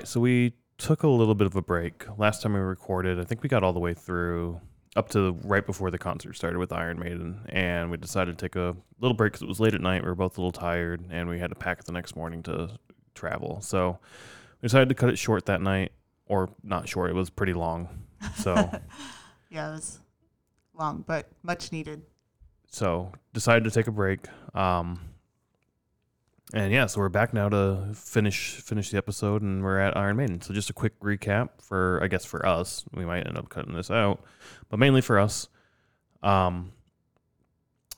Right, so we took a little bit of a break. Last time we recorded, I think we got all the way through up to right before the concert started with Iron Maiden, and we decided to take a little break because it was late at night. We were both a little tired, and we had to pack the next morning to travel. So we decided to cut it short that night, or not short. It was pretty long. So Yeah, it was long, but much needed. so decided to take a break. Um, and yeah, so we're back now to finish finish the episode, and we're at Iron Maiden. So just a quick recap for I guess for us, we might end up cutting this out, but mainly for us. Um,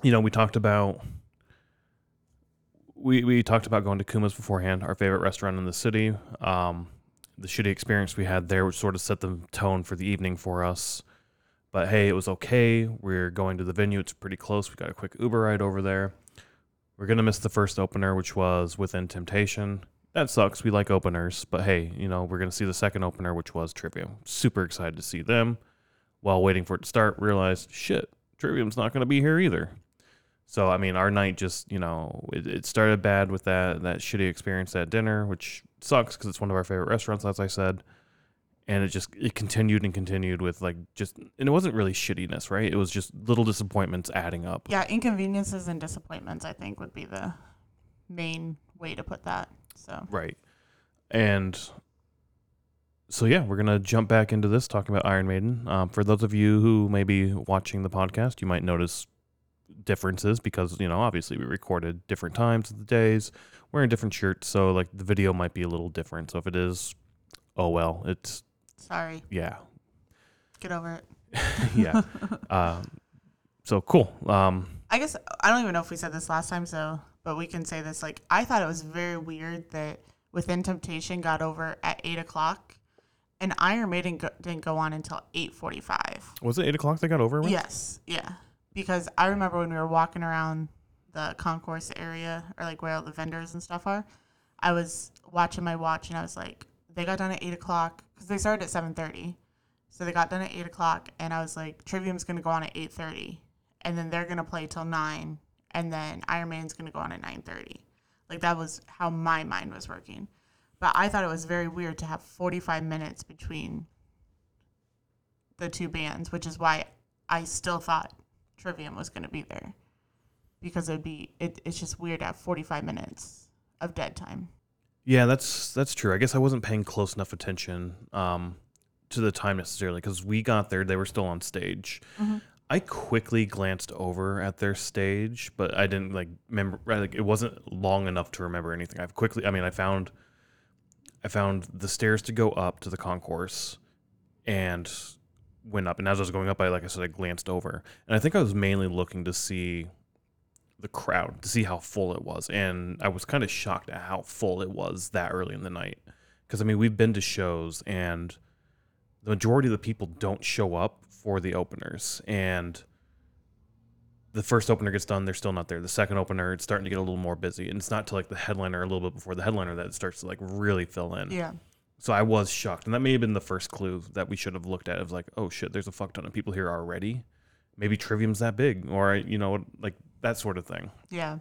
you know, we talked about we we talked about going to Kuma's beforehand, our favorite restaurant in the city. Um, the shitty experience we had there, which sort of set the tone for the evening for us. But hey, it was okay. We're going to the venue. It's pretty close. We got a quick Uber ride over there. We're gonna miss the first opener, which was Within Temptation. That sucks. We like openers, but hey, you know we're gonna see the second opener, which was Trivium. Super excited to see them. While waiting for it to start, realized shit, Trivium's not gonna be here either. So I mean, our night just you know it, it started bad with that that shitty experience at dinner, which sucks because it's one of our favorite restaurants, as I said. And it just it continued and continued with like just and it wasn't really shittiness, right? It was just little disappointments adding up. Yeah, inconveniences and disappointments, I think, would be the main way to put that. So, Right. And so, yeah, we're going to jump back into this talking about Iron Maiden. Um, for those of you who may be watching the podcast, you might notice differences because, you know, obviously we recorded different times of the days, wearing different shirts. So, like, the video might be a little different. So, if it is, oh well, it's, sorry. yeah. Get over it. yeah. um, so, cool. Um, I guess I don't even know if we said this last time, so but we can say this. Like I thought it was very weird that Within Temptation got over at eight o'clock, and Iron Maiden go- didn't go on until eight forty-five. was it 8 o'clock they got over with? Yes, yeah. Because I remember when we were walking around the concourse area or like where all the vendors and stuff are, I was watching my watch and I was like, they got done at eight o'clock because they started at seven thirty, so they got done at eight o'clock, and I was like, Trivium's gonna go on at eight thirty, and then they're gonna play till nine, and then Iron Man's gonna go on at nine thirty. Like that was how my mind was working. But I thought it was very weird to have 45 minutes between the two bands, which is why I still thought Trivium was to be there because it'd be it, it's just weird to have 45 minutes of dead time. Yeah, that's that's true. I guess I wasn't paying close enough attention um, to the time necessarily because we got there; they were still on stage. I quickly glanced over at their stage, but I didn't like remember. Like it wasn't long enough to remember anything. I've quickly. I mean, I found, I found the stairs to go up to the concourse, and went up. And as I was going up, I like I said, I glanced over, and I think I was mainly looking to see the crowd to see how full it was and i was kind of shocked at how full it was that early in the night. Because i mean we've been to shows and the majority of the people don't show up for the openers and the first opener gets done they're still not there. The second opener it's starting to get a little more busy and it's not till like the headliner a little bit before the headliner that it starts to like really fill in. Yeah. so i was shocked and that may have been the first clue that we should have looked at of like oh shit there's a fuck ton of people here already. Maybe trivium's that big or you know like that sort of thing Yeah.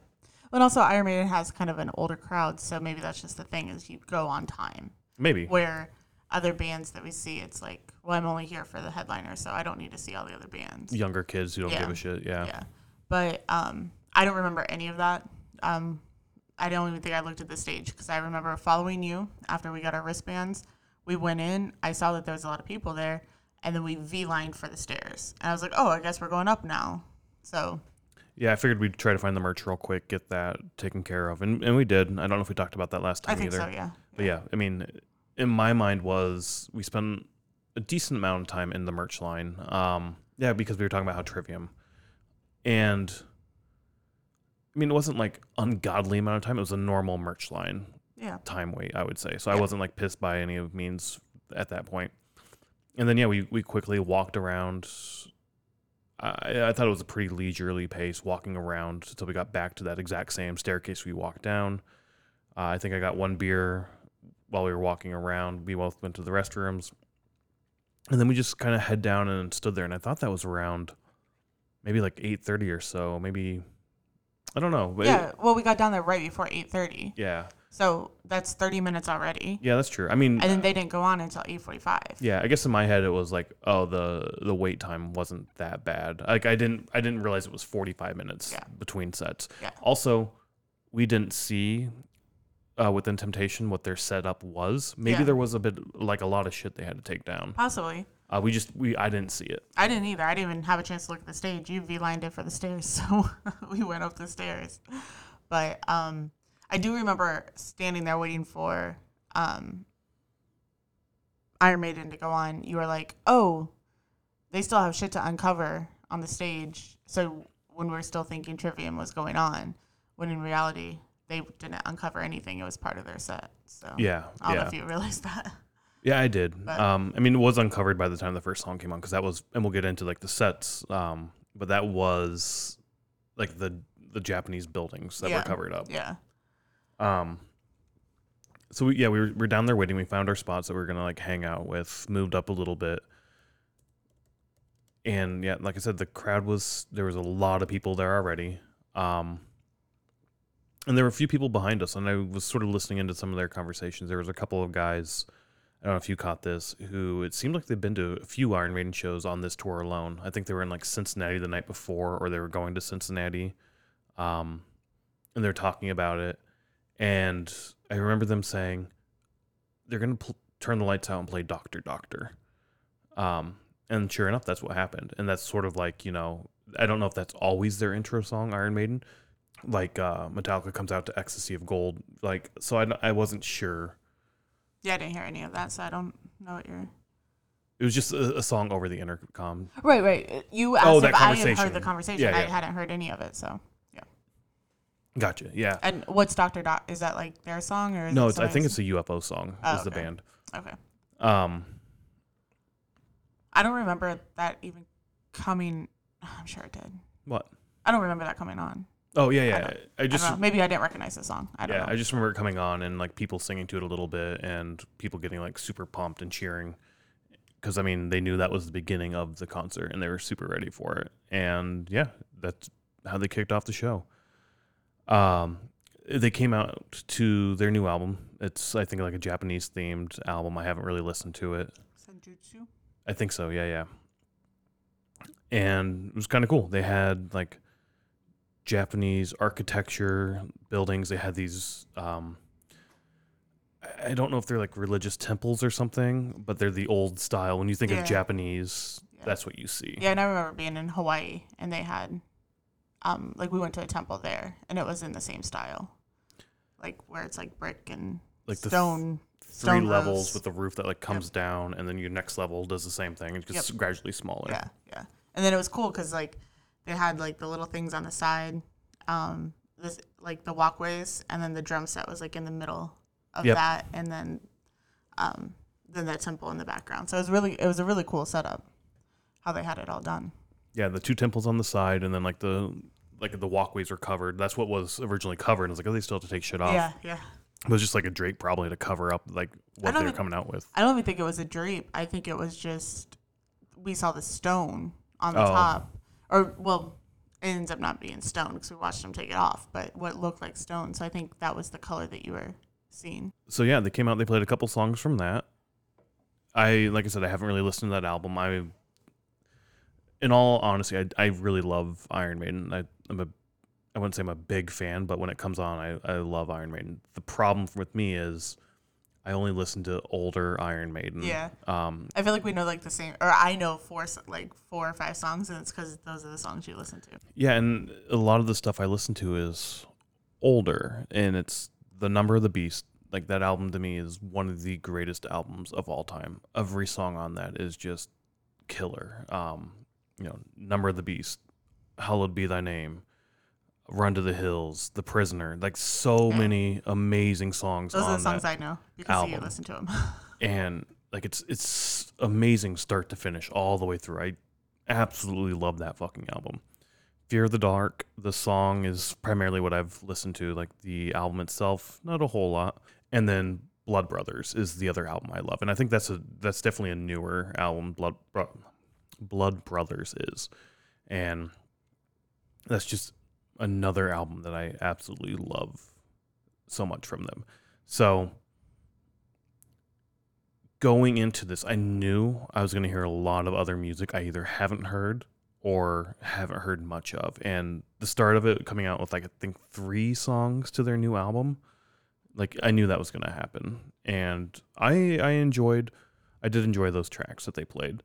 And also Iron Maiden has kind of an older crowd, so maybe that's just the thing is you go on time. maybe Where other bands that we see, it's like, well, I'm only here for the headliner, so I don't need to see all the other bands. younger kids who don't Yeah. give a shit. Yeah. Yeah. But um, I don't remember any of that. Um, I don't even think I looked at the stage because I remember following you after we got our wristbands. We went in, I saw that there was a lot of people there, and then we V lined for the stairs. And I was like, oh, I guess we're going up now. So, Yeah, I figured we'd try to find the merch real quick, get that taken care of, and and we did. I don't know if we talked about that last time I think either. so, yeah. But yeah, I mean, in my mind was we spent a decent amount of time in the merch line. Um, yeah, because we were talking about how Trivium, and I mean, it wasn't like ungodly amount of time. It was a normal merch line Yeah. time wait, I would say. So I wasn't like pissed by any of means at that point. And then yeah, we we quickly walked around. I, I thought it was a pretty leisurely pace walking around until we got back to that exact same staircase we walked down. Uh, I think I got one beer while we were walking around. We both went to the restrooms, and then we just kind of head down and stood there. And I thought that was around maybe like eight thirty or so. Maybe I don't know. But it- Yeah. Well, we got down there right before 8.30. yeah. So that's 30 minutes already. Yeah, that's true. I mean, And then they didn't go on until 8:45. yeah, I guess in my head it was like, oh, the the wait time wasn't that bad. Like I didn't I didn't realize it was 45 minutes Yeah. between sets. Yeah. Also, we didn't see uh, within Temptation what their setup was. Maybe Yeah. there was a bit like a lot of shit they had to take down. Possibly. Uh, we just we I didn't see it. I didn't either. I didn't even have a chance to look at the stage. You V-lined it for the stairs, so we went up the stairs. But um, I do remember standing there waiting for um, Iron Maiden to go on. You were like, "Oh, they still have shit to uncover on the stage." So when we are still thinking Trivium was going on, when in reality they didn't uncover anything. It was part of their set. So Yeah, I don't know if you realized that. yeah. I did. But- Um, I mean, it was uncovered by the time the first song came on because that was, and we'll get into like the sets. Um, but that was like the the Japanese buildings that were covered up. Yeah. Um. So we, yeah, we were, we were down there waiting. We found our spots that we were gonna like hang out with. Moved up a little bit, and yeah, like I said, the crowd was there was a lot of people there already. Um. And there were a few people behind us, and I was sort of listening into some of their conversations. There was a couple of guys, I don't know if you caught this, who it seemed like they've been to a few Iron Maiden shows on this tour alone. I think they were in like Cincinnati the night before, or they were going to Cincinnati. Um, and they're talking about it and I remember them saying they're gonna pl- turn the lights out and play Doctor Doctor. Um, and sure enough, that's what happened. And that's sort of like you know, I don't know if that's always their intro song, Iron Maiden. Like uh, Metallica comes out to Ecstasy of Gold, like so. I, I wasn't sure. Yeah, I didn't hear any of that, so I don't know what you're. It was just a, a song over the intercom. Right, right. You asked Oh, if I had heard the conversation. Yeah, I hadn't heard any of it, so. Gotcha. Yeah. And what's Doctor Doc? Is that like their song or? Is No, it's, I think it's a UFO song. Oh, is the okay. band. Okay. Um, I don't remember that even coming. I'm sure it did. what? I don't remember that coming on. Oh yeah, yeah. I, I just don't. Maybe I didn't recognize the song. I don't know. yeah, know. I just remember it coming on and like people singing to it a little bit and people getting like super pumped and cheering because I mean they knew that was the beginning of the concert and they were super ready for it. And yeah, that's how they kicked off the show. Um, they came out to their new album. It's I think like a Japanese themed album. I haven't really listened to it. Senjutsu. I think so. Yeah, yeah. And it was kind of cool. They had like Japanese architecture buildings. They had these. Um, I- I don't know if they're like religious temples or something, but they're the old style. When you think Yeah. of Japanese, Yeah. that's what you see. Yeah, and I remember being in Hawaii and they had, um, like we went to a temple there and it was in the same style, like where it's like brick and Like the stone. Three stone levels roofs. with the roof that like comes down, and then your next level does the same thing. It gets Yep. gradually smaller. Yeah, yeah. And then it was cool because like they had like the little things on the side, um, this like the walkways, and then the drum set was like in the middle of Yep. that, and then, um, then the temple in the background. So it was really it was a really cool setup, how they had it all done. Yeah, the two temples on the side, and then like the like the walkways were covered. That's what was originally covered. And I was like, oh, they still have to take shit off. Yeah, yeah. It was just like a drape probably to cover up like what they were think- coming out with. I don't even think it was a drape. I think it was just we saw the stone on the Oh. top, or well, it ends up not being stone because we watched them take it off, but what looked like stone. So I think that was the color that you were seeing. So yeah, they came out. They played a couple songs from that. I like I said, I haven't really listened to that album. I, in all honesty, I, I really love Iron Maiden. I, I'm a, I wouldn't say I'm a big fan, but when it comes on, I, I love Iron Maiden. The problem with me is, I only listen to older Iron Maiden. Yeah. Um, I feel like we know like the same, or I know four like four or five songs, and it's because those are the songs you listen to. Yeah, and a lot of the stuff I listen to is older, and it's the Number of the Beast. Like that album to me is one of the greatest albums of all time. Every song on that is just killer. Um, you know, Number of the Beast, Hallowed Be Thy Name, Run to the Hills, The Prisoner. Like so Yeah. many amazing songs Those on are the songs I know because you album. listen to them. and like it's it's amazing start to finish all the way through. I absolutely love that fucking album. Fear of the Dark, the song is primarily what I've listened to. Like the album itself, not a whole lot. And then Blood Brothers is the other album I love, and I think that's a that's definitely a newer album. Blood Bro- Blood Brothers is, and that's just another album that I absolutely love so much from them. So going into this, I knew I was going to hear a lot of other music I either haven't heard or haven't heard much of. And the start of it coming out with like I think 3 songs to their new album, like I knew that was going to happen. And I I enjoyed I did enjoy those tracks that they played.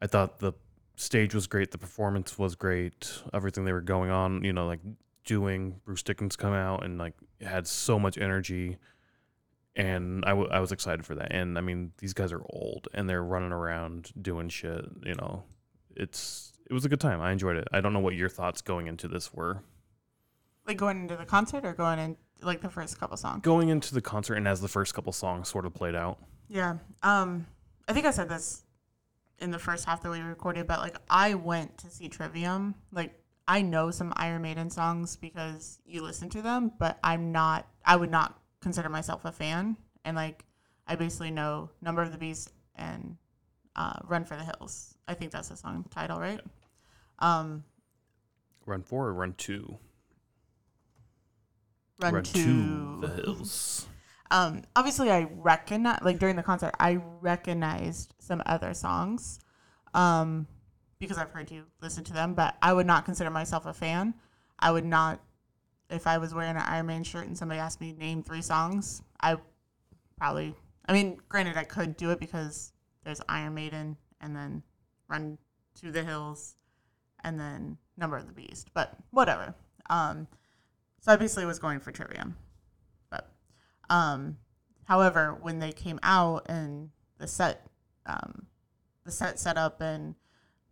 I thought the stage was great, the performance was great, everything they were going on, you know, like doing Bruce Dickinson come out and like had so much energy. And I, w- I was excited for that. And i mean these guys are old and they're running around doing shit you know. It's it was a good time. I enjoyed it. I don't know what your thoughts going into this were. Like going into the concert or going in like the first couple songs? going into the concert and as the first couple songs sort of played out. Yeah. Um, I think I said this in the first half that we recorded, but like I went to see Trivium. Like I know some Iron Maiden songs because you listen to them, but I'm not. I would not consider myself a fan. And like I basically know Number of the Beast and uh, Run for the Hills. I think that's the song title, right? Um, run four or run two Run, run to, to the hills um obviously i recognize like during the concert i recognized some other songs um because i've heard you listen to them but i would not consider myself a fan. I would not if i was wearing an iron man shirt and somebody asked me name three songs i probably i mean granted i could do it because there's iron maiden and then run to the hills and then number of the beast but whatever. Um so i was going for trivium um, however, when they came out and the set, um, the set set up and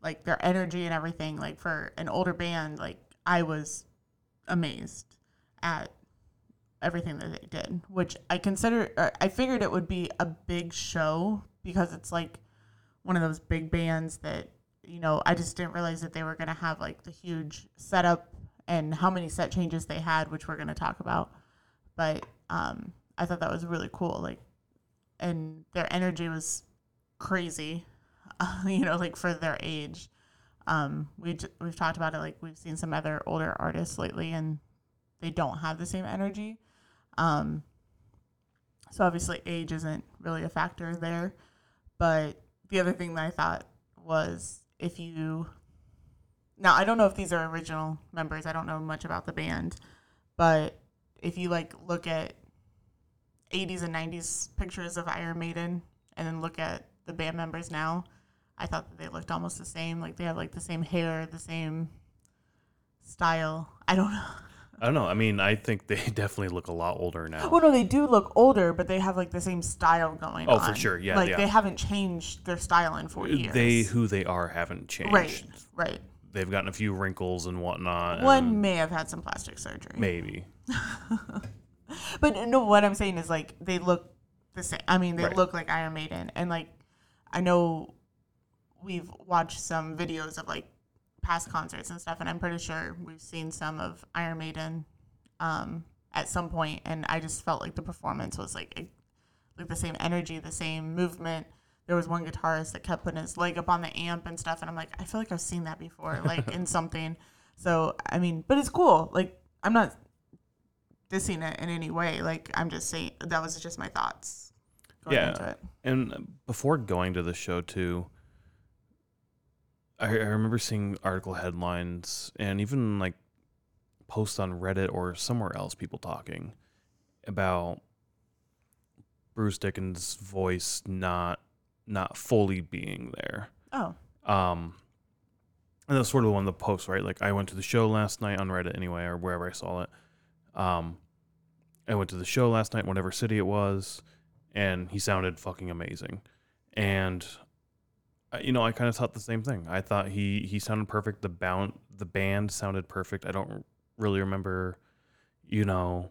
like their energy and everything, like for an older band, like I was amazed at everything that they did, which I consider, I figured it would be a big show because it's like one of those big bands that, you know, I just didn't realize that they were going to have like the huge setup and how many set changes they had, which we're going to talk about. But, um, I thought that was really cool. Like, and their energy was crazy, uh, you know, like for their age. Um, we we've talked about it. Like we've seen some other older artists lately, and they don't have the same energy. Um, so obviously, age isn't really a factor there. But the other thing that I thought was if you now I don't know if these are original members. I don't know much about the band, but if you like look at 80s and 90s pictures of Iron Maiden and then look at the band members now, I thought that they looked almost the same. Like they have like the same hair, the same style. I don't know. i don't know i mean i think they definitely look a lot older now Well, no, they do look older, but they have like the same style going oh, on. Oh, on. for sure. Yeah, Like yeah. they haven't changed their style in four years. they who they are haven't changed right, right. they've gotten a few wrinkles and whatnot One and may have had some plastic surgery. maybe But no, what I'm saying is like they look the same. I mean, they Right. look like Iron Maiden, and like I know we've watched some videos of like past concerts and stuff, and I'm pretty sure we've seen some of Iron Maiden um, at some point, and I just felt like the performance was like it- like the same energy, the same movement. There was one guitarist that kept putting his leg up on the amp and stuff, and I'm like, I feel like I've seen that before, like in something. So I mean, but it's cool. Like I'm not dissing it in any way. Like I'm just saying that was just my thoughts going Yeah. into it. And before going to the show too, I, I remember seeing article headlines and even like posts on Reddit or somewhere else, people talking about Bruce Dickinson' voice not not fully being there. Oh, Um, and that's sort of one of the posts, right? Like I went to the show last night on Reddit anyway, or wherever I saw it. Um, I went to the show last night, whatever city it was, and he sounded fucking amazing. And you know, I kind of thought the same thing. I thought he he sounded perfect. The bound the band sounded perfect. I don't really remember, you know,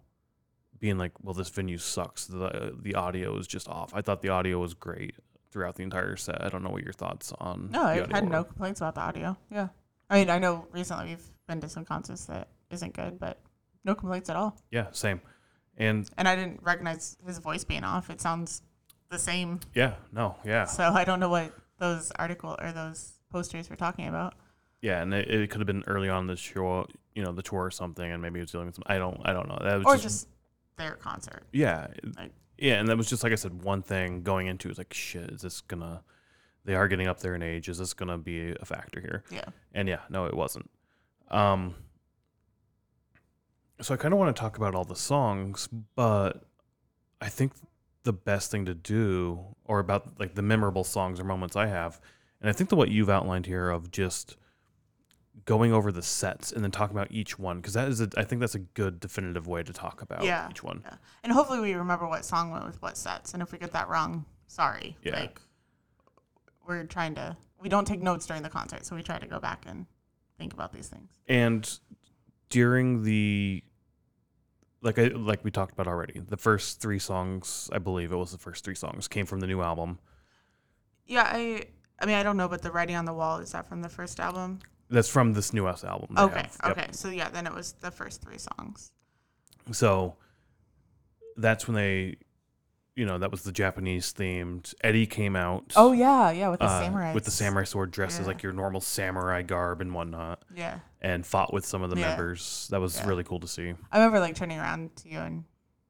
being like, well, this venue sucks. The the audio is just off. I thought the audio was great throughout the entire set. I don't know what your thoughts on. no, I've had were. no complaints about the audio. Yeah, I mean, I know recently we've been to some concerts that isn't good, but no complaints at all. Yeah, same. And And I didn't recognize his voice being off. It sounds the same. yeah, no, yeah, So I don't know what those article or those posters were talking about. yeah, and it, it could have been early on the show, you know, the tour or something, and maybe he was dealing with some. I don't, I don't know. That was Or just, just their concert. Yeah, Like- yeah, and that was just like I said, one thing going into it was like, shit, is this gonna? They are getting up there in age. Is this gonna be a factor here? Yeah. And yeah, no, it wasn't. Um, so I kind of want to talk about all the songs, but I think the best thing to do, or about like the memorable songs or moments I have, and I think that what you've outlined here of just going over the sets and then talking about each one, because that is, a, I think that's a good definitive way to talk about Yeah. each one. Yeah. And hopefully we remember what song went with what sets. And if we get that wrong, sorry. Yeah. Like we're trying to we don't take notes during the concert, so we try to go back and think about these things. And during the like I like we talked about already, the first three songs, I believe it was the first three songs, came from the new album. Yeah, I I mean I don't know, but the writing on the wall, is that from the first album? That's from this newest album. Okay. Yep. Okay. So yeah, then it was the first three songs. So that's when they, you know, that was the Japanese themed. Eddie came out. Oh yeah, yeah, with the uh, samurai. with the samurai sword, dresses Yeah. like your normal samurai garb and whatnot, Yeah. and fought with some of the Yeah. members. That was Yeah. really cool to see. I remember like turning around to you and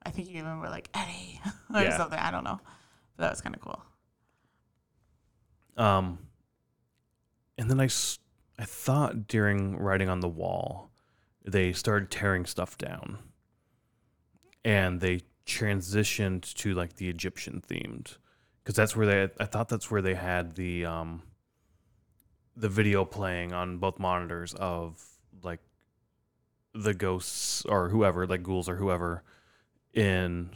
I think you even were like Eddie or something. I don't know. But that was kind of cool. Um, and then I I thought during writing on the wall, they started tearing stuff down, and they transitioned to like the Egyptian themed, because that's where they. I thought that's where they had the um. The video playing on both monitors of like the ghosts or whoever, like ghouls or whoever, in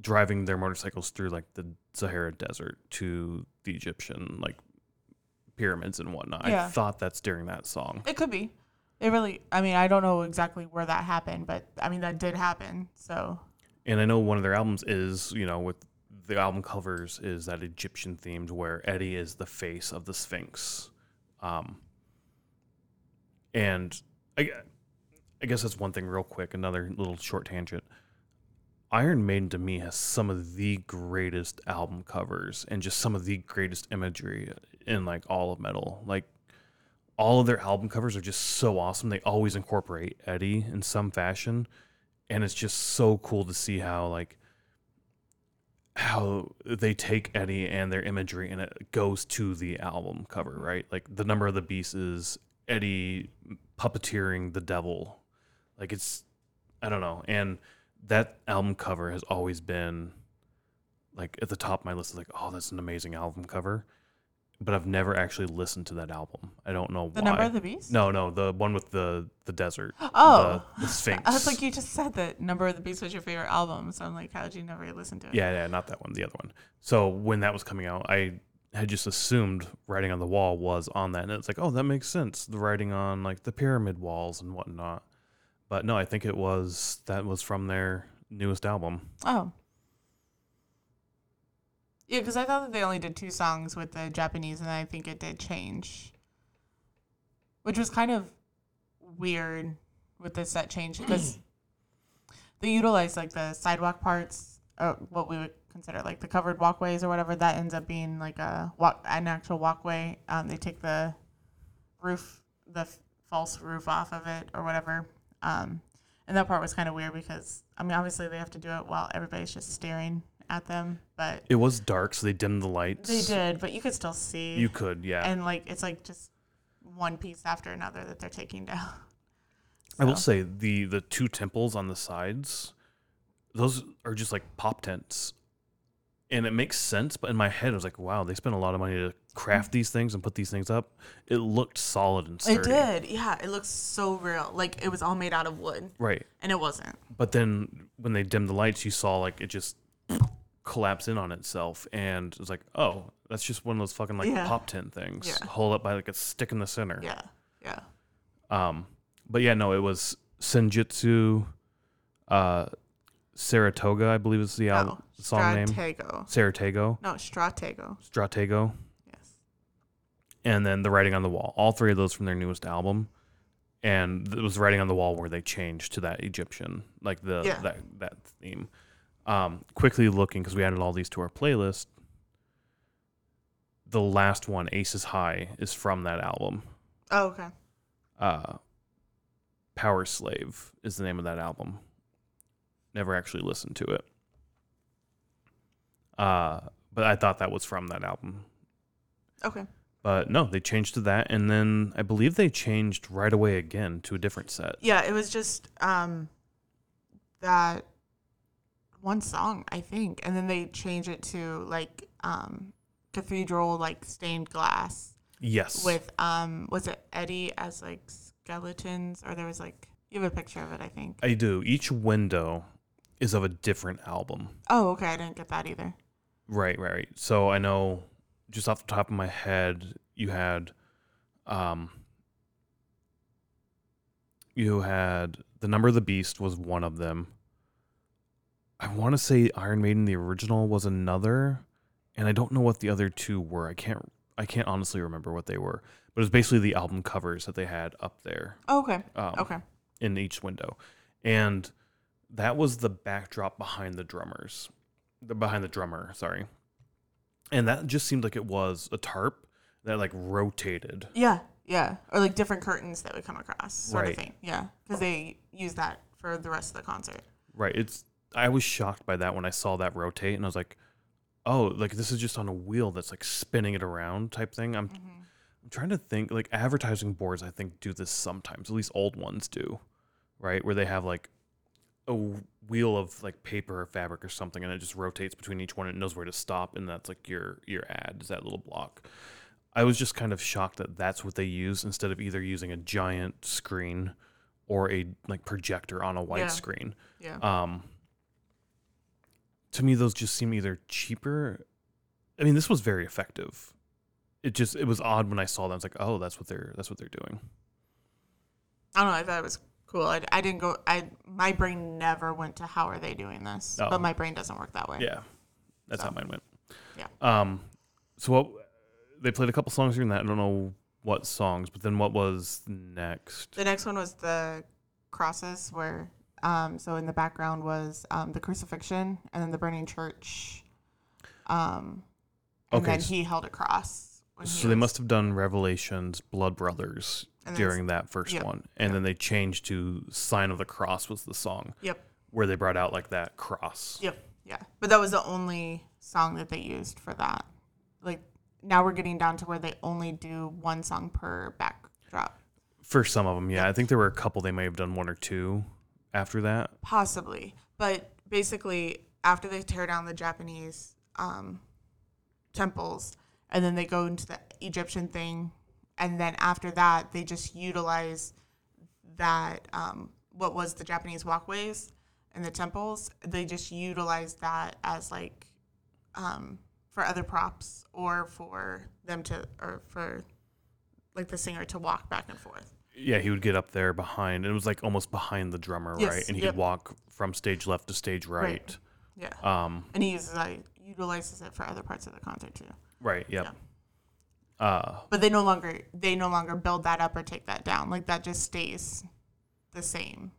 driving their motorcycles through like the Sahara Desert to the Egyptian like pyramids and whatnot. I thought that's during that song. It could be. It really. I mean, I don't know exactly where that happened, but I mean that did happen. So And I know one of their albums is, you know, with the album covers is that Egyptian themed where Eddie is the face of the Sphinx. Um, and I, I guess that's one thing, real quick. Another little short tangent. Iron Maiden to me has some of the greatest album covers and just some of the greatest imagery in like all of metal. Like all of their album covers are just so awesome. They always incorporate Eddie in some fashion, and it's just so cool to see how like how they take Eddie and their imagery and it goes to the album cover, right? Like the number of the beast is Eddie puppeteering the devil. Like it's I don't know. And that album cover has always been like at the top of my list. Like, oh, that's an amazing album cover. But I've never actually listened to that album. I don't know the why. number of the beast. no, no, the one with the the desert. Oh, the, the Sphinx. I was like, you just said that Number of the Beast was your favorite album, so I'm like, how did you never listen to it? Yeah, yeah, not that one, the other one. So when that was coming out, I had just assumed writing on the wall was on that, and it's like, oh, that makes sense. The writing on like the pyramid walls and whatnot. But no, I think it was that was from their newest album. Oh. Yeah, because I thought that they only did two songs with the Japanese, and I think it did change, which was kind of weird with the set change because they utilized like the sidewalk parts, or what we would consider like the covered walkways or whatever. That ends up being like a walk, an actual walkway. Um, they take the roof, the false roof off of it or whatever. Um, and that part was kind of weird because I mean, obviously they have to do it while everybody's just staring at them, but It was dark, so they dimmed the lights. they did, but you could still see. You could, yeah. and like it's like just one piece after another that they're taking down. I will say the the two temples on the sides, those are just like pop tents, and it makes sense. But in my head, I was like, wow, they spent a lot of money to craft these things and put these things up. It looked solid and sturdy. It did, yeah. It looks so real, like it was all made out of wood, Right. and it wasn't. But then when they dimmed the lights, you saw like it just collapse in on itself, and it's like, oh, that's just one of those fucking like Yeah. pop tent things, Yeah. hold up by like a stick in the center. Yeah, yeah. Um, but yeah, no, it was Senjutsu, uh, Saratoga, I believe is the album No, song name. Stratego. No, Stratego. Stratego, Yes. and then the writing on the wall. All three of those from their newest album. And it was writing on the wall where they changed to that Egyptian, like the Yeah. that that theme. Um, quickly looking because we added all these to our playlist. The last one, Aces High, is from that album. Oh, okay. uh, Powerslave is the name of that album. never actually listened to it. Uh, but I thought that was from that album. Okay. But no, they changed to that, and then I believe they changed right away again to a different set. Yeah, it was just um that one song, I think, and then they change it to like um cathedral like stained glass Yes. with um was it Eddie as like skeletons or there was like you have a picture of it, I think. I do. Each window is of a different album. Oh, okay, I didn't get that either. Right, right, right. So I know just off the top of my head, you had um you had the number of the beast was one of them. I want to say Iron Maiden the original was another, and I don't know what the other two were. I can't I can't honestly remember what they were. But it was basically the album covers that they had up there. Oh, okay. Um, Okay. in each window. And that was the backdrop behind the drummers. The behind the drummer, sorry. And that just seemed like it was a tarp that like rotated. Yeah, yeah. Or like different curtains that would come across, sort Right. of thing. Yeah. Because they use that for the rest of the concert. Right. It's I was shocked by that when I saw that rotate and I was like, "Oh, like this is just on a wheel that's like spinning it around type thing." I'm I'm trying to think like advertising boards I think do this sometimes. At least old ones do. Right? Where they have like a wheel of like paper or fabric or something and it just rotates between each one and it knows where to stop and that's like your your ad is that little block. I was just kind of shocked that that's what they use instead of either using a giant screen or a like projector on a white Yeah. screen. Yeah. Um, to me, those just seem either cheaper. I mean, this was very effective. It just it was odd when I saw them. It's like, oh, that's what they're that's what they're doing. I don't know. I thought it was cool. I, I didn't go. I my brain never went to how are they doing this, Oh. but my brain doesn't work that way. Yeah, that's how mine went. yeah. Um, so what they played a couple songs during that. I don't know what songs, but then what was next? The next one was the crosses, where um, so in the background was um, the crucifixion and then the burning church. Um, and Okay, then he held a cross. So they was- must have done Revelations, Blood Brothers during that first yep, one, and yep. then they changed to Sign of the Cross was the song Yep. where they brought out like that cross. Yep. Yeah. But that was the only song that they used for that. Like now we're getting down to where they only do one song per backdrop. For some of them, yeah. I think there were a couple they may have done one or two after that. Possibly. But basically, after they tear down the Japanese um, temples and then they go into the Egyptian thing, and then after that, they just utilize that, um, what was the Japanese walkways and the temples, they just utilize that as like um, for other props or for them to, or for like the singer to walk back and forth. Yeah, he would get up there behind. And it was like almost behind the drummer, Yes, right? And he yep. walk from stage left to stage right. Right. Yeah. Um, And he uses utilizes it for other parts of the concert too. right. Yep. Uh, but they no longer they no longer build that up or take that down like that just stays the same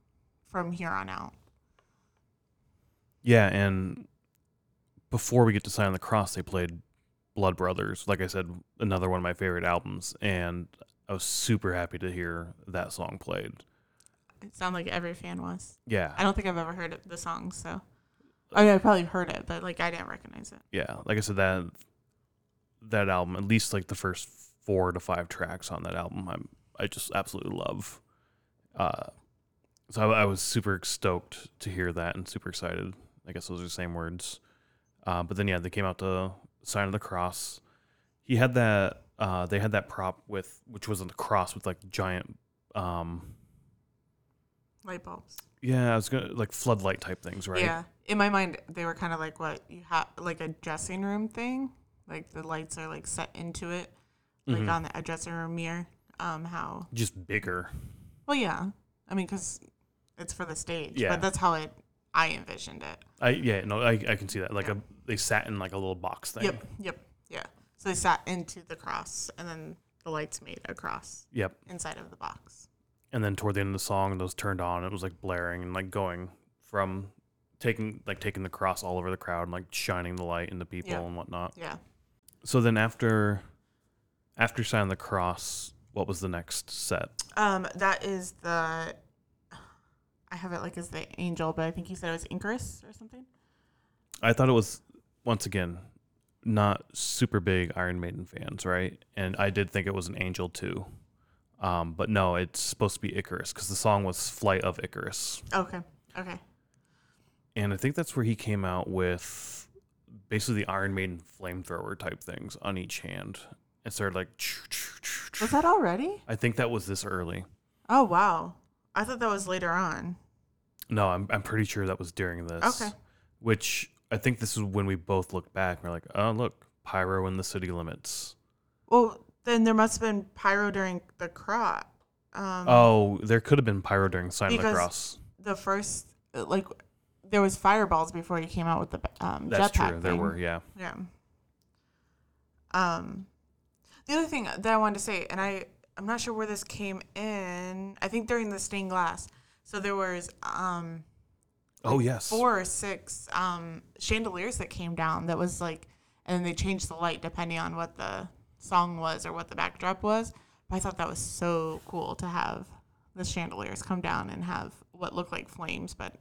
from here on out yeah, and before we get to Sign on the Cross, they played Blood Brothers. Like I said, another one of my favorite albums, and I was super happy to hear that song played. it sounded like every fan was Yeah, i don't think i've ever heard it, the song so i mean i probably heard it but like i didn't recognize it yeah. Like I said, that that album, at least like the first four to five tracks on that album, I'm I just absolutely love. Uh, so I, I was super stoked to hear that and super excited. I guess those are the same words. Uh, but then yeah, they came out to Sign of the Cross. He had that. Uh, they had that prop with which was on the cross with like giant. Um, light bulbs yeah, I was gonna like floodlight type things, right? yeah in my mind they were kind of like what you have like a dressing room thing like the lights are like set into it like Mhm. on the, a dressing room mirror um how Just bigger. well yeah i mean because it's for the stage Yeah. but that's how it i envisioned it I yeah no I, I can see that like a they sat in like a little box thing. Yep, yep, yeah. So they sat into the cross, and then the lights made a cross Yep. inside of the box. and then toward the end of the song those turned on it was like blaring and like going from taking like taking the cross all over the crowd and like shining the light into people Yeah. and whatnot Yeah. so then after after sign the cross what was the next set Um, that is the. I have it like as the angel, but I think you said it was Icarus or something. I thought it was once again not super big Iron Maiden fans, right? And I did think it was an angel too. Um, but no, it's supposed to be Icarus because the song was "Flight of Icarus," Okay. Okay. and I think that's where he came out with basically the Iron Maiden flamethrower type things on each hand and started like. Was that already? I think that was this early. Oh wow. I thought that was later on. No, I'm I'm pretty sure that was during this. Okay. Which I think this is when we both look back and we're like, oh look, pyro in the city limits. Well, then there must have been pyro during the crop. Um, Oh, there could have been pyro during Sign of the Because- Cross. the first like there was fireballs before he came out with the um, That's jetpack true. There thing. were, yeah. Yeah. Um, the other thing that I wanted to say, and I I'm not sure where this came in. I think during the stained glass. So there was um Oh yes. four or six um chandeliers that came down. That was like, and then they changed the light depending on what the song was or what the backdrop was. But I thought that was so cool to have the chandeliers come down and have what looked like flames, but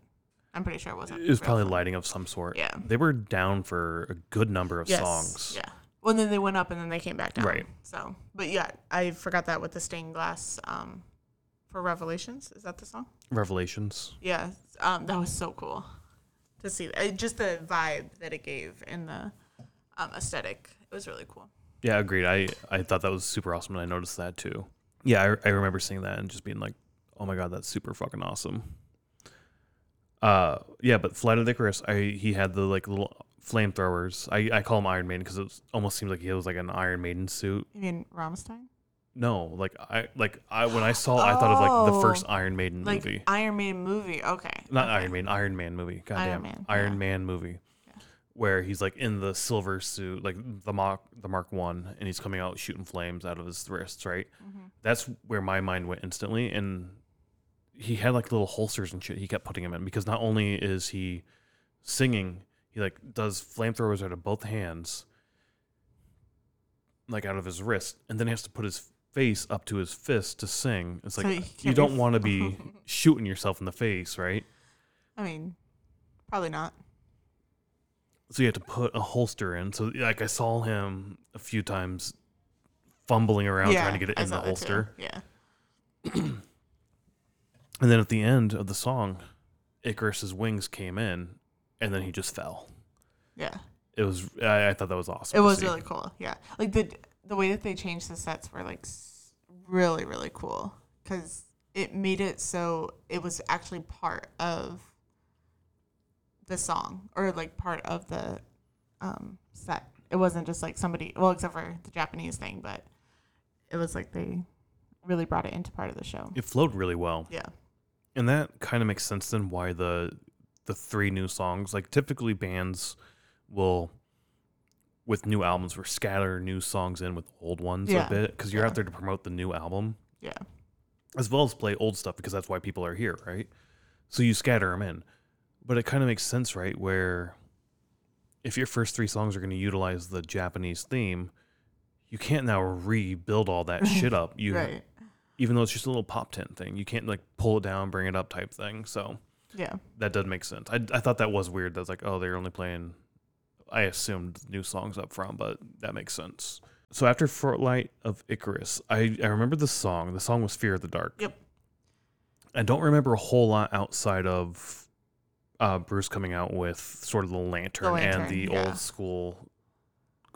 I'm pretty sure it wasn't. It was probably lighting of some sort. Yeah. They were down for a good number of Yes. songs. Yeah. Well, then they went up and then they came back down. Right. So, but yeah, I forgot that with the stained glass um, for Revelations. Is that the song? Revelations. Yeah. Um, that was so cool to see. That. Just the vibe that it gave and the um, aesthetic. It was really cool. Yeah, agreed. I, I thought that was super awesome and I noticed that too. Yeah, I, I remember seeing that and just being like, oh my god, that's super fucking awesome. Uh, yeah, but Flight of Icarus, I he had the like little flamethrowers. I, I call him Iron Maiden because it was, almost seemed like he was like an Iron Maiden suit. You mean Rammstein? No, like I like I when I saw, I thought of like the Oh, first Iron Maiden Like movie. Iron Man movie. Okay. Not okay. Iron Man, Iron Man movie. God Iron damn, Man, Iron yeah. Man movie, where he's like in the silver suit, like the Mark the Mark One, and he's coming out shooting flames out of his wrists. Right, Mm-hmm. that's where my mind went instantly, and he had like little holsters and shit. He kept putting him in because not only is he singing, he like does flamethrowers out of both hands, like out of his wrist, and then he has to put his face up to his fist to sing. It's So like you can't don't be- want to be shooting yourself in the face, right? I mean, probably not. So you have to put a holster in. So like I saw him a few times fumbling around trying to get it I in the saw that too. holster. Yeah. And then at the end of the song, Icarus's wings came in and then he just fell. Yeah. It was I, I thought that was awesome. It to was see. really cool. Yeah, like the the way that they changed the sets were like really really cool because it made it so it was actually part of the song or like part of the um, set. It wasn't just like somebody well, except for the Japanese thing, but it was like they really brought it into part of the show. It flowed really well. Yeah. And that kind of makes sense then why the the three new songs like typically bands will with new albums scatter new songs in with old ones Yeah. a bit because you're Yeah. out there to promote the new album. Yeah. as well as play old stuff because that's why people are here, right? So you scatter them in. But it kind of makes sense, right? Where if your first three songs are going to utilize the Japanese theme, you can't now rebuild all that shit up. You right. even though it's just a little pop tent thing, you can't like pull it down, bring it up type thing. So Yeah. that does make sense. I, I thought that was weird. That's like, oh, they're only playing. I assumed new songs up front, but that makes sense. So after Flight of Icarus, I, I remember the song. The song was Fear of the Dark. Yep. I don't remember a whole lot outside of uh, Bruce coming out with sort of the lantern, and lantern, the yeah. old school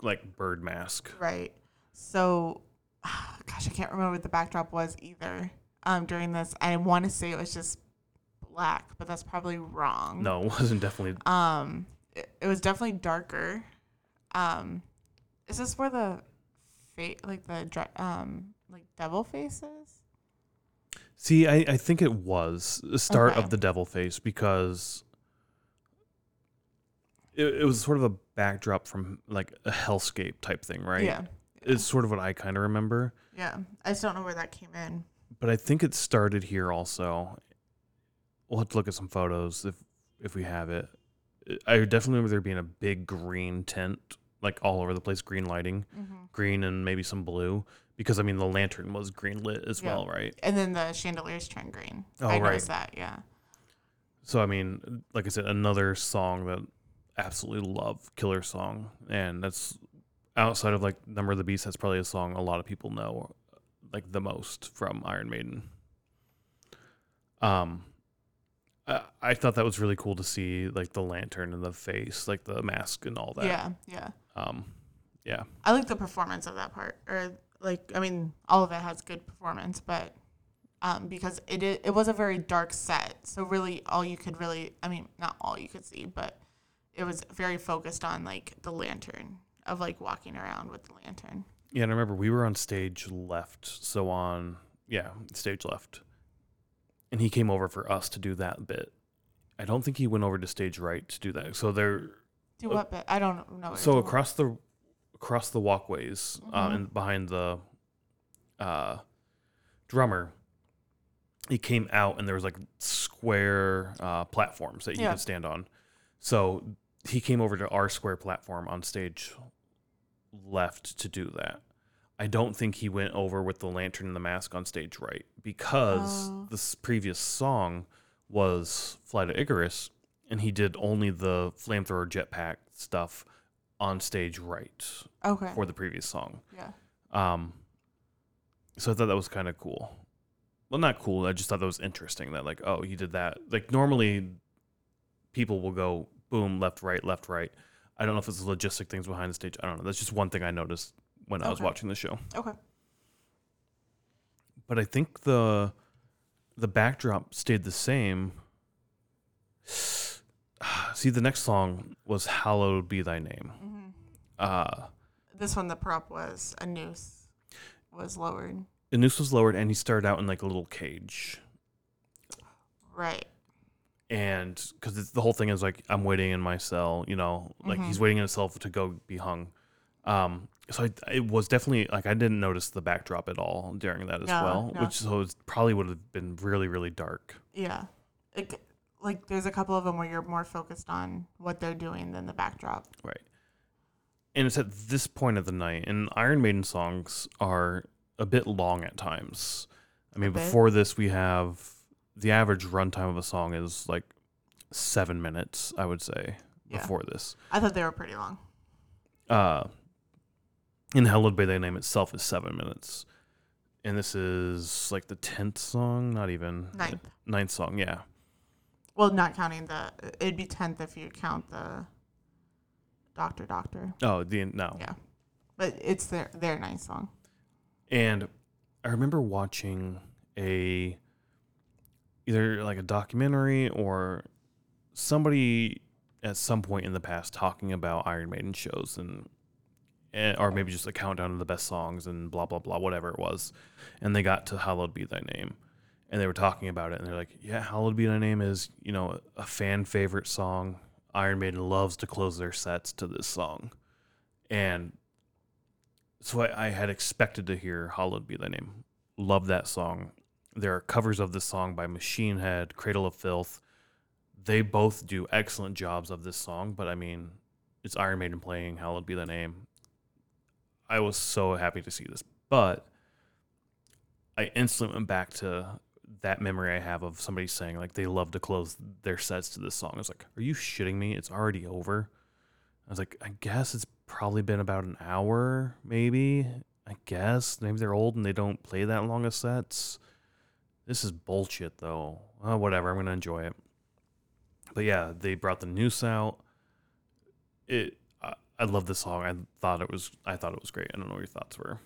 like bird mask. Right. So, gosh, I can't remember what the backdrop was either. Um, during this, I want to say it was just black, but that's probably wrong. No, it wasn't definitely. Um, it, it was definitely darker. Um, is this where the fa- like the um like devil faces? See, I, I think it was the start Okay. of the devil face because it, it was sort of a backdrop from like a hellscape type thing, right? Yeah. It's sort of what I kind of remember. Yeah. I just don't know where that came in. but I think it started here also. We'll have to look at some photos if if we have it. I definitely remember there being a big green tent, like all over the place, green lighting, Mm-hmm. green and maybe some blue, because I mean the lantern was green lit as Yeah. well, right? And then the chandeliers turned green. Oh, I right. noticed that. Yeah. So I mean, like I said, another song that absolutely love, killer song, and that's outside of like Number of the Beast. That's probably a song a lot of people know, like the most from Iron Maiden. Um, I, I thought that was really cool to see, like the lantern and the face, like the mask and all that. Yeah, yeah. Um, yeah. I like the performance of that part, or like I mean, all of it has good performance, but um, because it it was a very dark set, so really all you could really, I mean, not all you could see, but it was very focused on like the lantern of like walking around with the lantern. Yeah, and I remember we were on stage left, so on yeah, stage left. And he came over for us to do that bit. I don't think he went over to stage right to do that. So they're Do Uh, what bit? I don't know. what so across the across the walkways uh, Mhm. and behind the uh, drummer, he came out and there was like square uh, platforms that you Yeah. could stand on. So he came over to our square platform on stage left to do that. I don't think he went over with the lantern and the mask on stage right because Oh. this previous song was Flight of Icarus and he did only the flamethrower jetpack stuff on stage right. Okay. for the previous song. yeah. Um, so I thought that was kind of cool. Well, not cool. I just thought that was interesting that like, oh, you did that. Like normally, people will go boom, left, right, left, right. I don't know if it's logistic things behind the stage. I don't know. That's just one thing I noticed when I was watching the show. Okay. But I think the the backdrop stayed the same. See, the next song was "Hallowed Be Thy Name." hmm Uh, This one, the prop was a noose was lowered. the noose was lowered, and he started out in like a little cage. Right. and because the whole thing is like I'm waiting in my cell, you know, like he's waiting in his cell to go be hung. Um, so I, it was definitely like I didn't notice the backdrop at all during that as No, well, no. which so it probably would have been really really dark. Yeah. Like, like there's a couple of them where you're more focused on what they're doing than the backdrop. Right. And it's at this point of the night, and Iron Maiden songs are a bit long at times. I mean, bit? before this, we have the average runtime of a song is like seven minutes, I would say, Yeah. before this. I thought they were pretty long. uh in Hallowed Be Thy Name itself is seven minutes. And this is like the tenth song, not even Ninth. ninth song, yeah. Well, not counting the, it'd be tenth if you count the Doctor Doctor. Oh, the no. Yeah. But it's their their ninth song. And I remember watching a either like a documentary or somebody at some point in the past talking about Iron Maiden shows and eh, or maybe just a countdown of the best songs and blah blah blah whatever it was. And they got to hallowed be thy name. And they were talking about it and they're like yeah hallowed be thy name is you know a fan favorite song. Iron maiden loves to close their sets to this song. And so I, I had expected to hear hallowed be thy name. Love that song. There are covers of this song by machine head cradle of filth. They both do excellent jobs of this song but i mean it's iron maiden playing hallowed be thy name i was so happy to see this but i instantly went back to that memory i have of somebody saying like they love to close their sets to this song. I was like are you shitting me? It's already over. I was like i guess it's probably been about an hour maybe. I guess maybe they're old and they don't play that long of sets. This is bullshit though. Uh, whatever. I'm gonna enjoy it. But yeah they brought the noose out. It I, love this song i thought it was i thought it was great i don't know what your thoughts were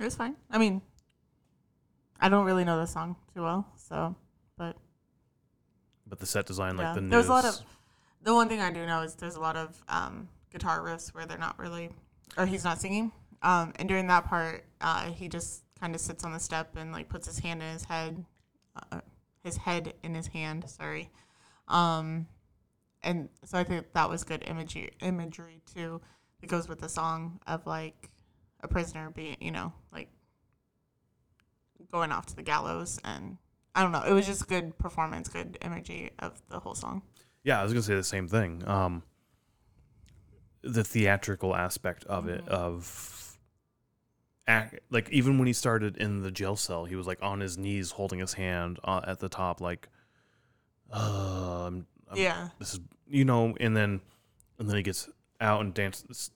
It was fine. I mean, I don't really know the song too well, so but but the set design like yeah, the there's a lot of. The one thing I do know is there's a lot of um, guitar riffs where they're not really, or he's not singing. Um, and during that part, uh, he just kind of sits on the step and like puts his hand in his head, uh, his head in his hand. Sorry, um, and so I think that was good imagery imagery too that goes with the song of like a prisoner being, you know, like going off to the gallows and I don't know. It was just good performance, good imagery of the whole song. Yeah, I was gonna say the same thing. Um, the theatrical aspect of it, Mhm. of act, like even when he started in the jail cell, he was like on his knees holding his hand uh, at the top, like uh, I'm, I'm- yeah. this is you know, and then and then he gets out and dances,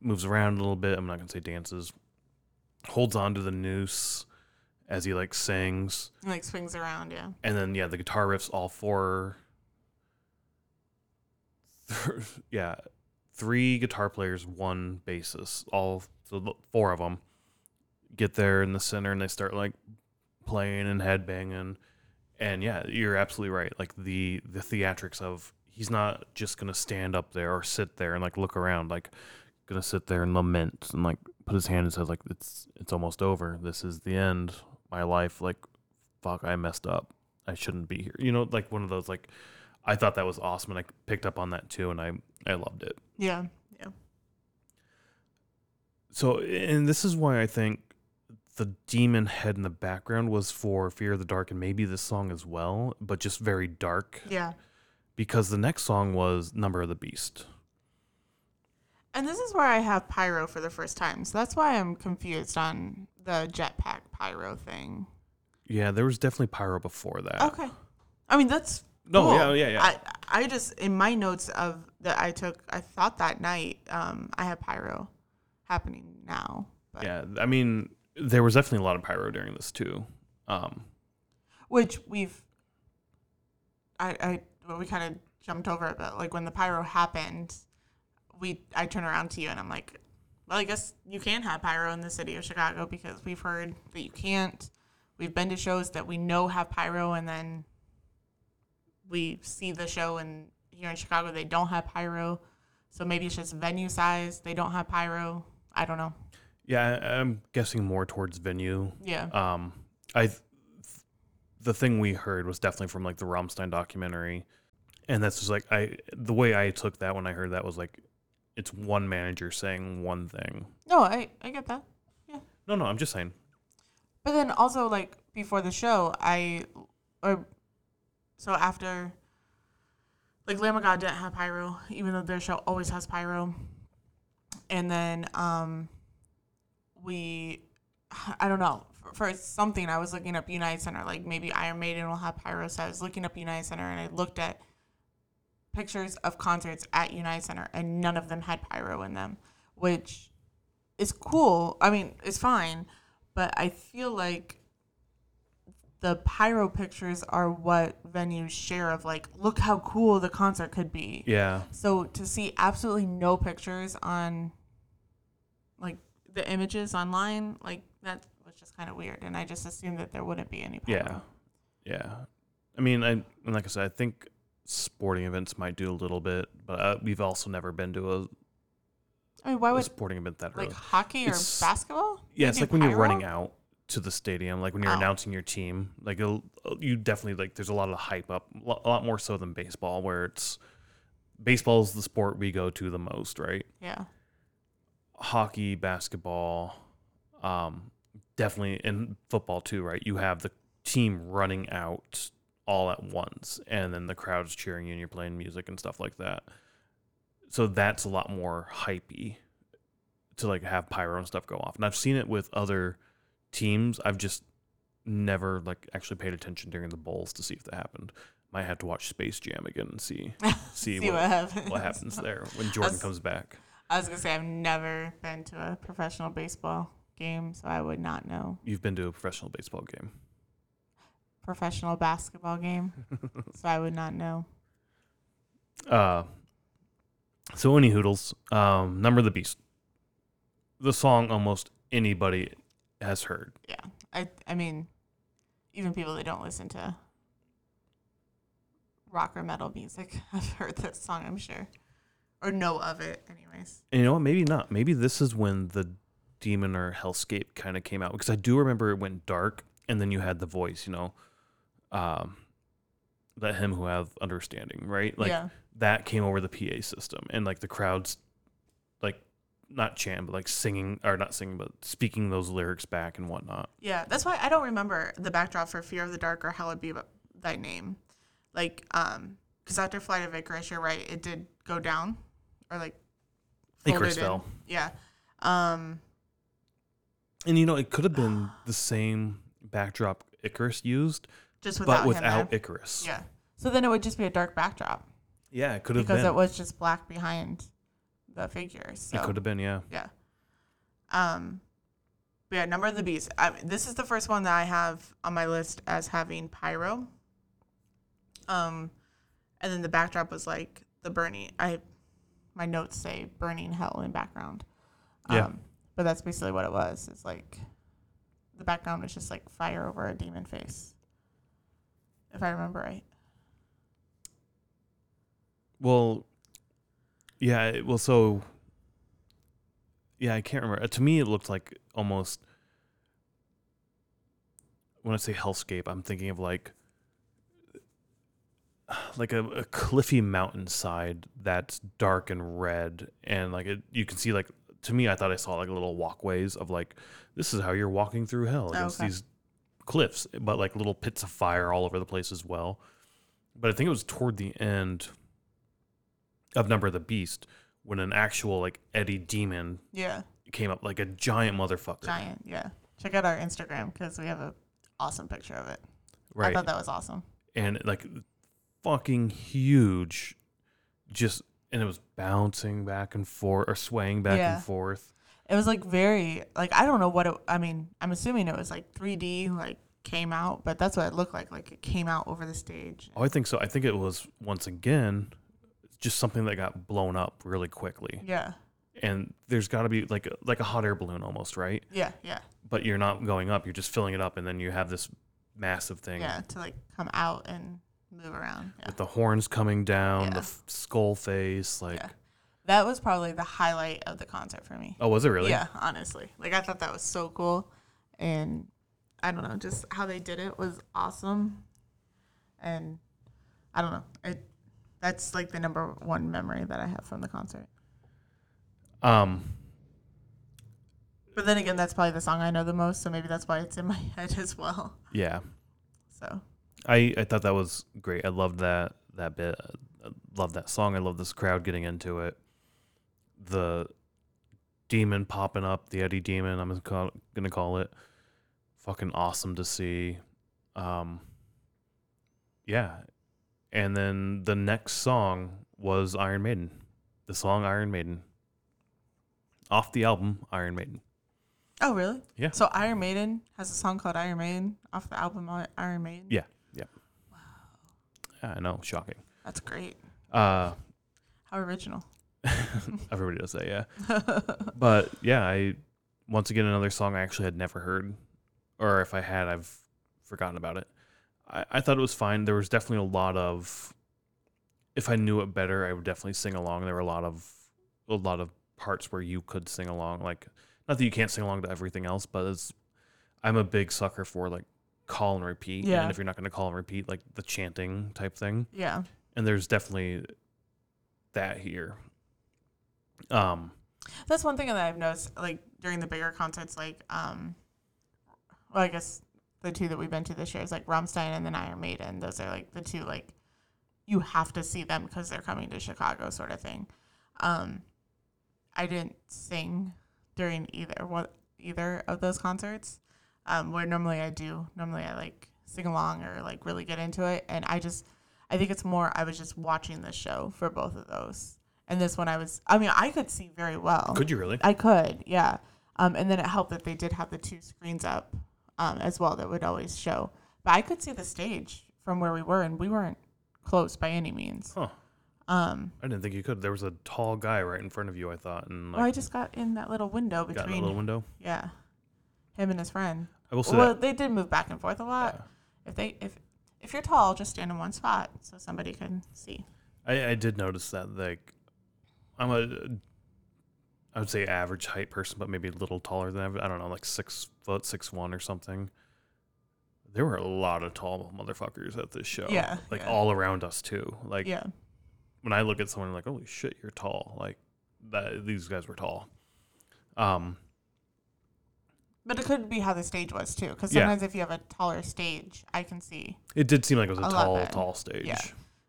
moves around a little bit. I'm not gonna say dances, holds on to the noose as he like sings, And, like swings around. Yeah. and then yeah, the guitar riffs all four. yeah, three guitar players, one bassist, all so four of them get there in the center and they start like playing and headbanging. And yeah, you're absolutely right. Like the the theatrics of he's not just gonna stand up there or sit there and like look around, like gonna sit there and lament and like put his hand and says like it's it's almost over. This is the end. My life, like fuck, I messed up. I shouldn't be here. You know, like one of those like I thought that was awesome and I picked up on that too and I I loved it. Yeah. Yeah. So, and this is why I think the demon head in the background was for Fear of the Dark and maybe this song as well, but just very dark Yeah. because the next song was Number of the Beast. And this is where I have pyro for the first time. So that's why I'm confused on the jetpack pyro thing. Yeah, there was definitely pyro before that. Okay. I mean, that's No, cool. yeah, yeah, yeah. I I just in my notes of that I took, I thought that night um, I had pyro happening now. But, yeah, I mean, there was definitely a lot of pyro during this too. Um, Which we've, I I well, we kind of jumped over it, but like when the pyro happened, we I turn around to you and I'm like, well, I guess you can have pyro in the city of Chicago because we've heard that you can't. We've been to shows that we know have pyro, and then we see the show and here in Chicago they don't have pyro. So maybe it's just venue size. They don't have pyro. I don't know. Yeah, I'm guessing more towards venue. Yeah. Um, I the thing we heard was definitely from like the Rammstein documentary, and that's just like I the way I took that when I heard that was like it's one manager saying one thing. No, I I get that. Yeah. No, no, I'm just saying. But then also like before the show, I or so after like Lamb of God didn't have pyro, even though their show always has pyro. And then um we I don't know. For, for something I was looking up United Center, like maybe Iron Maiden will have pyro. So I was looking up United Center and I looked at pictures of concerts at United Center and none of them had pyro in them, which is cool. I mean, it's fine but I feel like the pyro pictures are what venues share of like, look how cool the concert could be. Yeah, So to see absolutely no pictures on the images online, like that was just kind of weird, and I just assumed that there wouldn't be any pyro. yeah, yeah. I mean, I and like I said, I think sporting events might do a little bit, but uh, we've also never been to a, I mean, why would sporting event that early. like hockey or It's- basketball? Yeah, They it's like when you're running out to the stadium, like when you're Oh. announcing your team. Like it'll, you definitely like. There's a lot of hype up, a lot more so than baseball, where it's baseball is the sport we go to the most, right? Yeah. Hockey, basketball, um, definitely in football too, right? You have the team running out all at once, and then the crowd's cheering you, and you're playing music and stuff like that. So that's a lot more hypey to like have pyro and stuff go off. And I've seen it with other teams. I've just never like actually paid attention during the Bulls to see if that happened. Might have to watch Space Jam again and see see, See what, what happens. what happens there when Jordan That's- comes back. I was gonna say I've never been to a professional baseball game, so I would not know. You've been to a professional baseball game. Professional basketball game, so I would not know. Uh, so any hoodles, um, Number of the Beast. The song almost anybody has heard. Yeah, I I mean, even people that don't listen to rock or metal music have heard this song, I'm sure, or know of it, anyways. And you know what? Maybe not. Maybe this is when the demon or hellscape kind of came out because I do remember it went dark and then you had the voice, you know, um, let him who have understanding, right? Like yeah, that came over the PA system and like the crowds, like not chant but like singing or not singing but speaking those lyrics back and whatnot. yeah. That's why I don't remember the backdrop for "Fear of the Dark" or "Hallowed Be Thy Name," like um, because after Flight of Icarus, you're right, it did go down, or like Icarus in. fell. Yeah, um, And you know, it could have been the same backdrop Icarus used, just without but without there. Icarus. Yeah. So then it would just be a dark backdrop Yeah, it could have because been. it was just black behind the figures. So. It could have been, yeah. Yeah. Um, but yeah, Number of the Beast. I, this is the first one that I have on my list as having pyro. Um, and then the backdrop was like the burning. I, my notes say burning hell in background. Yeah. Um, but that's basically what it was. It's like the background was just like fire over a demon face. If I remember right. Well, yeah. Well, so yeah, I can't remember. Uh, To me, it looked like almost when I say hellscape, I'm thinking of like like a, a cliffy mountainside that's dark and red, and like it, you can see like to me, I thought I saw like little walkways of like this is how you're walking through hell oh, against okay. these cliffs, but like little pits of fire all over the place as well. But I think it was toward the end of Number of the Beast when an actual like Eddie demon Yeah. came up like a giant motherfucker. Giant. Yeah. Check out our Instagram because we have a awesome picture of it. I thought that was awesome. and like fucking huge just and it was bouncing back and forth or swaying back Yeah. and forth. It was like very like I don't know what it. I mean, I'm assuming it was like 3D like came out, but that's what it looked like. Like it came out over the stage. Oh, I think so. I think it was once again just something that got blown up really quickly. Yeah, And there's got to be like like a hot air balloon almost, right? yeah, yeah, But you're not going up, you're just filling it up and then you have this massive thing yeah. To like come out and move around. Yeah, with the horns coming down, the f- skull face like Yeah. that was probably the highlight of the concert for me. Oh, was it really? Yeah, honestly, like I thought that was so cool, and I don't know, just how they did it was awesome, and I don't know, it. That's like the number one memory that I have from the concert. Um But then again, that's probably the song I know the most, so maybe that's why it's in my head as well. yeah. So I, I thought that was great. I loved that that bit. I loved that song. I love this crowd getting into it. The demon popping up, the Eddie demon. I'm gonna call, gonna call it. Fucking awesome to see. Um, yeah, and then the next song was Iron Maiden. The song Iron Maiden. Off the album Iron Maiden. Oh, really? Yeah. So Iron Maiden has a song called Iron Maiden off the album Iron Maiden. Yeah. Yeah, I know. Shocking. That's great. Uh, How original. Everybody does that, yeah. but yeah, I once again another song I actually had never heard, or if I had, I've forgotten about it. I, I thought it was fine. There was definitely a lot of. If I knew it better, I would definitely sing along. There were a lot of a lot of parts where you could sing along. Like, not that you can't sing along to everything else, but it's, I'm a big sucker for like call and repeat. Yeah. And if you're not going to call and repeat, like the chanting type thing Yeah. and there's definitely that here. Um, That's one thing that I've noticed, like during the bigger concerts, like um, well, I guess the two that we've been to this year is like Rammstein and then Iron Maiden. Those are like the two like you have to see them because they're coming to Chicago, sort of thing. Um, I didn't sing during either one either of those concerts. Um, where normally I do. Normally I like sing along or like really get into it, and I just I think it's more I was just watching the show for both of those. And this one I was I mean I could see very well. could you really? I could, yeah. Um, and then it helped that they did have the two screens up um, as well that would always show. But I could see the stage from where we were, and we weren't close by any means. Huh. Um, I didn't think you could. There was a tall guy right in front of you. I thought, and like well, I just got in that little window between. got in a little window. yeah, him and his friend. I will say Well, that. they did move back and forth a lot. If they if if you're tall, just stand in one spot so somebody can see. I, I did notice that. Like, I'm a, I would say average height person, but maybe a little taller than average. I don't know, like six foot, six one or something. There were a lot of tall motherfuckers at this show. Yeah, like yeah. all around us too. Like Yeah, when I look at someone, I'm like, holy shit, you're tall. Like that. These guys were tall. Um, but it could be how the stage was too. Because Yeah. sometimes if you have a taller stage, I can see it did seem like it was a A lot tall, better. tall stage. Yeah.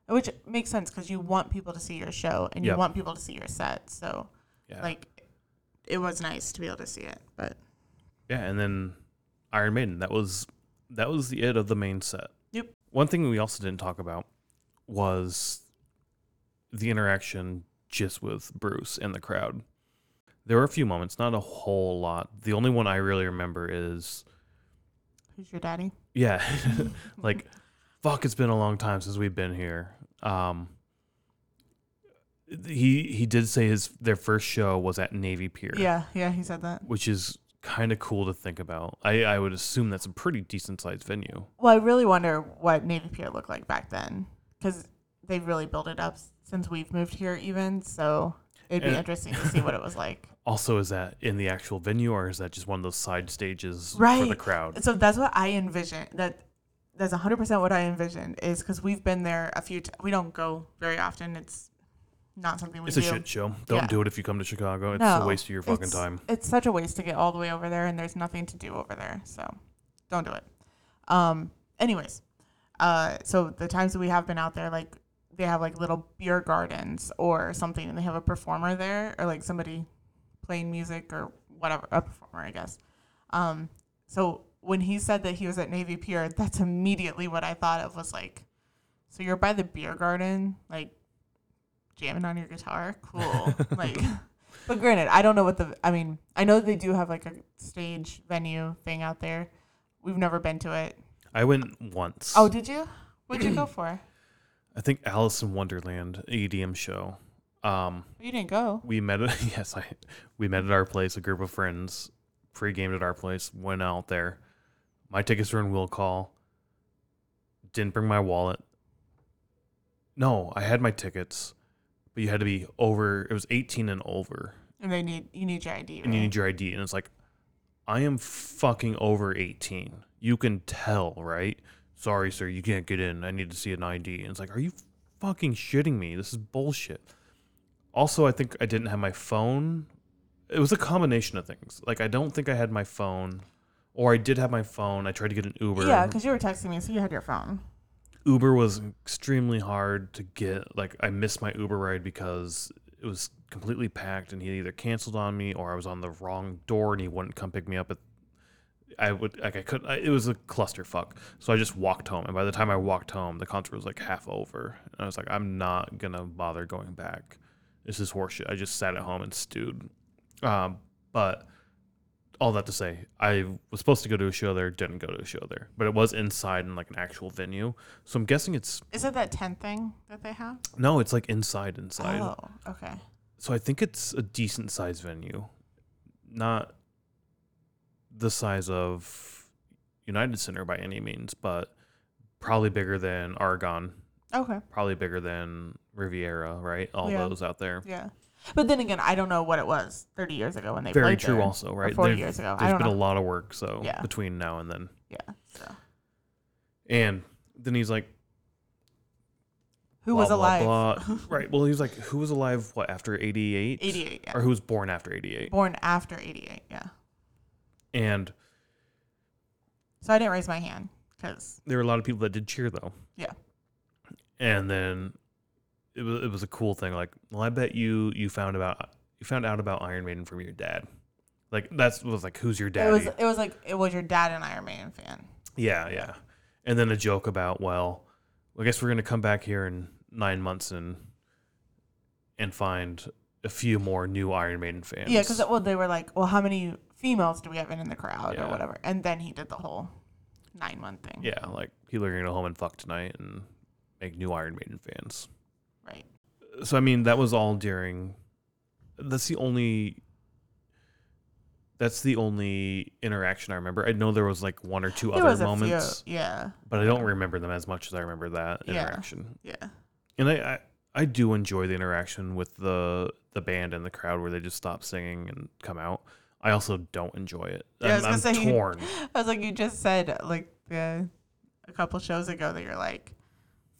Which makes sense because you want people to see your show and you want people to see your set. So, Yeah. like, it was nice to be able to see it. But Yeah, and then Iron Maiden. That was that was the it of the main set. Yep. One thing we also didn't talk about was the interaction just with Bruce and the crowd. There were a few moments, not a whole lot. The only one I really remember is Who's your daddy? yeah, like fuck it's been a long time since we've been here. Um he he did say his their first show was at Navy Pier. Yeah, yeah, he said that. Which is kind of cool to think about. I, I would assume that's a pretty decent sized venue. Well, I really wonder what Navy Pier looked like back then because they've really built it up since we've moved here, even. So it'd be And- interesting to see what it was like. Also, is that in the actual venue or is that just one of those side stages for the Right. crowd? So that's what I envision. That that's 100% what I envisioned is because we've been there a few. T- we don't go very often. It's not something we do. It's do. a shit show. Don't Yeah. do it if you come to Chicago. It's No, a waste of your fucking it's, time. It's such a waste to get all the way over there, and there's nothing to do over there. So don't do it. Um. Anyways, uh, so the times that we have been out there, like they have like little beer gardens or something, and they have a performer there, or like somebody playing music or whatever, a performer, I guess. Um. So when he said that he was at Navy Pier, that's immediately what I thought of was like, so you're by the beer garden, like jamming on your guitar, cool, like. But granted, I don't know what the. I mean, I know they do have like a stage venue thing out there. We've never been to it. I went once. Oh, did you? What'd you go for? I think Alice in Wonderland EDM show. Um, You didn't go. we met at yes, I we met at our place. A group of friends pre-gamed at our place. Went out there. My tickets were in will call. Didn't bring my wallet. No, I had my tickets, but you had to be over. It was eighteen and over, And they need you need your ID. and you need your ID. And it's like, I am fucking over eighteen. You can tell, right? Sorry, sir, you can't get in. I need to see an ID. And it's like, are you fucking shitting me? This is bullshit. Also, I think I didn't have my phone. It was a combination of things. Like, I don't think I had my phone, or I did have my phone. I tried to get an Uber. Yeah, because you were texting me, so you had your phone. Uber was extremely hard to get. Like, I missed my Uber ride because it was completely packed, and he either canceled on me or I was on the wrong door and he wouldn't come pick me up. At, I would like I could. I, it was a clusterfuck. So I just walked home, and by the time I walked home, the concert was like half over, and I was like, I'm not gonna bother going back. This is horseshit. I just sat at home and stewed. Um, but all that to say, I was supposed to go to a show there, didn't go to a show there, but it was inside in like an actual venue. So I'm guessing it's Is it that tent thing that they have? no, it's like inside, inside. Oh, okay. So I think it's a decent sized venue, not the size of United Center by any means, but probably bigger than Aragon, Okay. probably bigger than Riviera, right? All Yeah. those out there. Yeah. But then again, I don't know what it was 30 years ago when they Very played true, there, also, right? 40 There- years ago. I There's been know. a lot of work, so Yeah. between now and then. Yeah. So And then he's like, who blah, was alive? blah. right. Well, he was like, who was alive? What after '88? 88. Yeah. Or who was born after '88? Born after 88. Yeah. And So I didn't raise my hand because there were a lot of people that did cheer though. Yeah. And then it was it was a cool thing. Like, well, I bet you you found about you found out about Iron Maiden from your dad. Like that's was like, who's your dad? it was it was like it was your dad an Iron Maiden fan. yeah, yeah. And then a joke about, well, I guess we're gonna come back here in nine months and and find a few more new Iron Maiden fans. Yeah, because well, they were like, well, how many females do we have in the crowd Yeah. or whatever? And then he did the whole nine month thing. yeah, like people are gonna go home and fuck tonight and make new Iron Maiden fans. Right. so I mean that was all during that's the only that's the only interaction I remember. I know there was like one or two There other moments, few. Yeah. but I don't remember them as much as I remember that Yeah. interaction. Yeah. And I, I I do enjoy the interaction with the the band and the crowd where they just stop singing and come out. I also don't enjoy it. Yeah, I was I'm, gonna I'm say- torn. I was like, you just said like the a couple shows ago that you're like,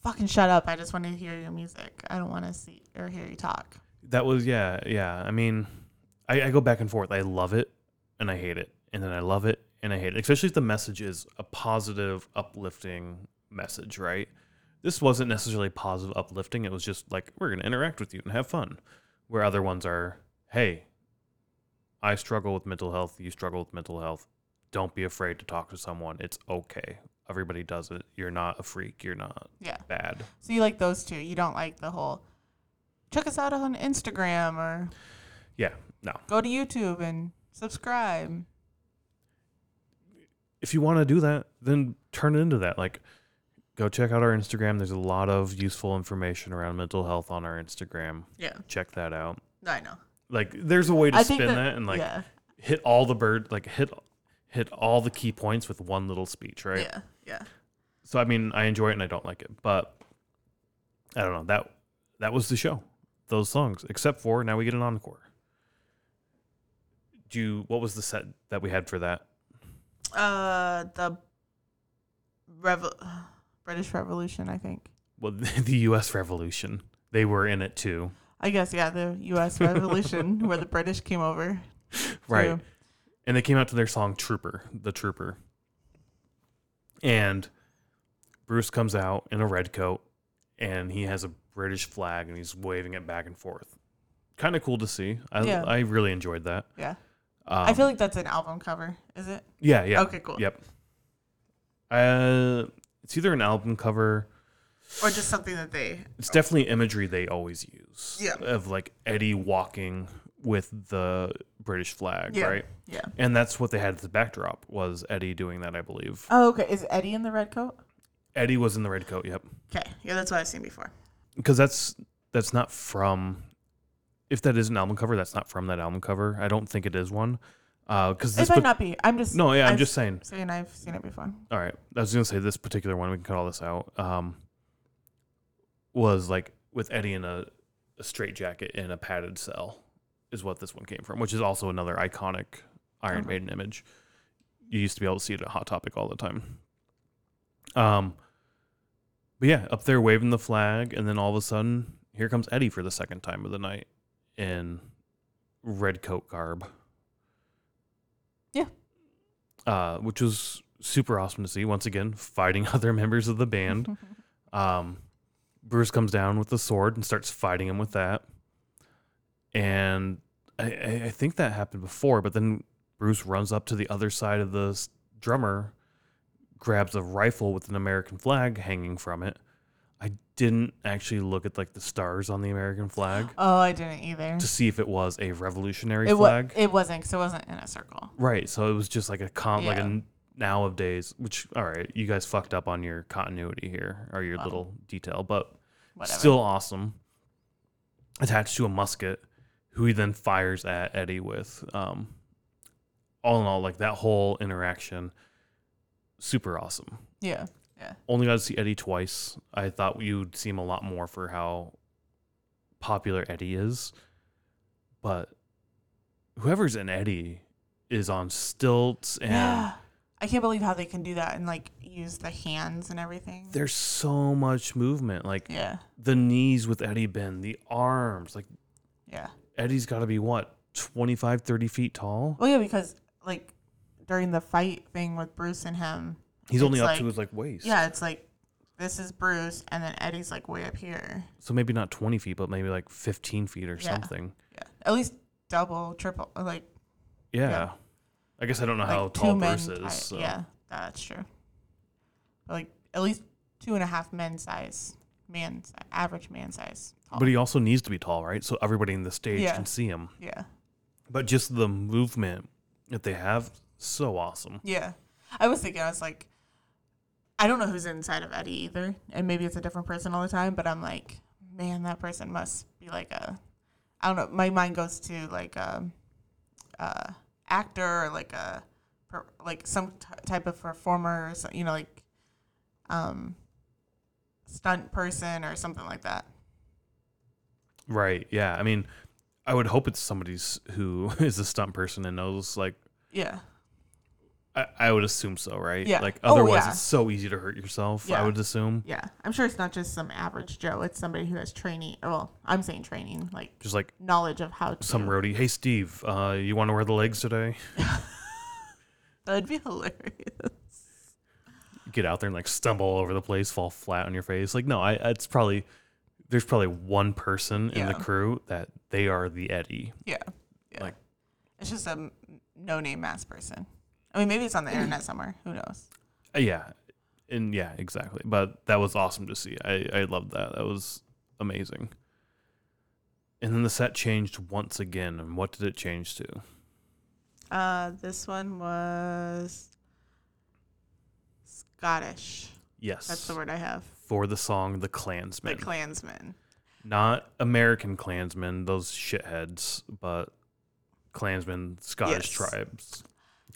fucking shut up. I just want to hear your music. I don't want to see or hear you talk. That was yeah, yeah. I mean, I, I go back and forth. I love it and I hate it, and then I love it and I hate it. Especially if the message is a positive, uplifting message, right? This wasn't necessarily positive, uplifting. It was just like we're gonna interact with you and have fun. Where other ones are, hey, I struggle with mental health. You struggle with mental health. Don't be afraid to talk to someone. It's okay. everybody does it. You're not a freak. You're not Yeah. bad. So you like those two. You don't like the whole check us out on Instagram or Yeah, no. go to YouTube and subscribe. If you want to do that, then turn it into that. Like, go check out our Instagram. There's a lot of useful information around mental health on our Instagram. Yeah. Check that out. I know. Like, there's a way to I spin that, that, and like yeah. hit all the bird, like hit hit all the key points with one little speech, right? Yeah. Yeah. So I mean, I enjoy it and I don't like it, but I don't know that that was the show. Those songs, except for now we get an encore. Do you, what was the set that we had for that? Uh the Revo- British Revolution, I think. Well, the U.S. Revolution. They were in it too, I guess yeah, the U.S. Revolution where the British came over. right? And they came out to their song "Trooper," the Trooper, and Bruce comes out in a red coat, and he has a British flag, and he's waving it back and forth. Kind of cool to see. I Yeah. I really enjoyed that. Yeah. Um, I feel like that's an album cover, is it? Yeah, yeah. Okay, cool. Yep. Uh, it's either an album cover. Or just something that they It's definitely imagery they always use. Yeah. Of like Eddie walking with the British flag, Yeah. right? Yeah. And that's what they had as the backdrop was Eddie doing that, I believe. Oh, okay. Is Eddie in the red coat? Eddie was in the red coat. Yep. Okay. Yeah, that's what I've seen before. Because that's that's not from. If that is an album cover, that's not from that album cover. I don't think it is one. Because It this. might not be. I'm just no, yeah, I'm I've just saying. saying I've seen it before. All right. I was gonna say this particular one. We can cut all this out. Um, was like with Eddie in a, a straight jacket in a padded cell, is what this one came from, which is also another iconic Iron Okay. Maiden image. You used to be able to see it at Hot Topic all the time. Um, but yeah, up there waving the flag, and then all of a sudden, here comes Eddie for the second time of the night in red coat garb. Yeah. Uh, which was super awesome to see. Once again, fighting other members of the band. Um, Bruce comes down with the sword and starts fighting him with that. And I, I think that happened before, but then Bruce runs up to the other side of the drummer, grabs a rifle with an American flag hanging from it. I didn't actually look at like the stars on the American flag oh, I didn't either. to see if it was a revolutionary It flag. It wasn't because it wasn't in a circle. Right. So it was just like a con, like a Yeah. now of days. Which all right, you guys fucked up on your continuity here or your Well, little detail, but Whatever. still awesome. Attached to a musket, who he then fires at Eddie with. Um, all in all, like that whole interaction, super awesome. Yeah. Yeah. Only got to see Eddie twice. I thought you'd see him a lot more for how popular Eddie is, but whoever's in Eddie is on stilts and. I can't believe how they can do that and like use the hands and everything. there's so much movement like yeah. the knees with eddie Ben, the arms like Yeah. eddie's got to be what 25 30 feet tall Well, yeah, because like during the fight thing with Bruce and him, he's only up like- to his like waist yeah, it's like this is Bruce, and then Eddie's like way up here. so maybe not 20 feet but maybe like 15 feet or Yeah. something Yeah, at least double, triple, like yeah, Yeah. I guess i don't know like how tall men. bruce is high- so. Yeah, that's true. Like at least two and a half men size, man, average man size. Tall. but he also needs to be tall right so everybody in the stage Yeah. can see him yeah, but just the movement that they have so awesome yeah. I was thinking, I was like, I don't know who's inside of Eddie either, and maybe it's a different person all the time. But I'm like, man, that person must be like a, I don't know. My mind goes to like a, uh, actor or like a, per, like some t- type of performer, so, you know, like, um, stunt person or something like that. right yeah i mean i would hope it's somebody's who is a stunt person and knows like Yeah, I, I would assume so, right? Yeah. Like Oh, otherwise, yeah. it's so easy to hurt yourself. I would assume. yeah. I'm sure it's not just some average Joe. It's somebody who has training. Well, I'm saying training, like Just like knowledge of how to. some roadie. Hey, Steve, uh, you want to wear the legs today? That'd be hilarious. Get out there and like stumble all over the place, fall flat on your face. Like, no, I. It's probably there's probably one person in the crew that they are the Eddie. Yeah. yeah. Like- it's just a no name mass person. I mean, maybe it's on the internet somewhere. Who knows? Uh, yeah, and yeah, exactly. But that was awesome to see. I I loved that. That was amazing. And then the set changed once again. And what did it change to? Uh, this one was Scottish. Yes. That's the word I have. For the song The Clansmen. The. Clansman. Not American Klansmen, those shitheads, but Clansmen, Scottish Yes. tribes,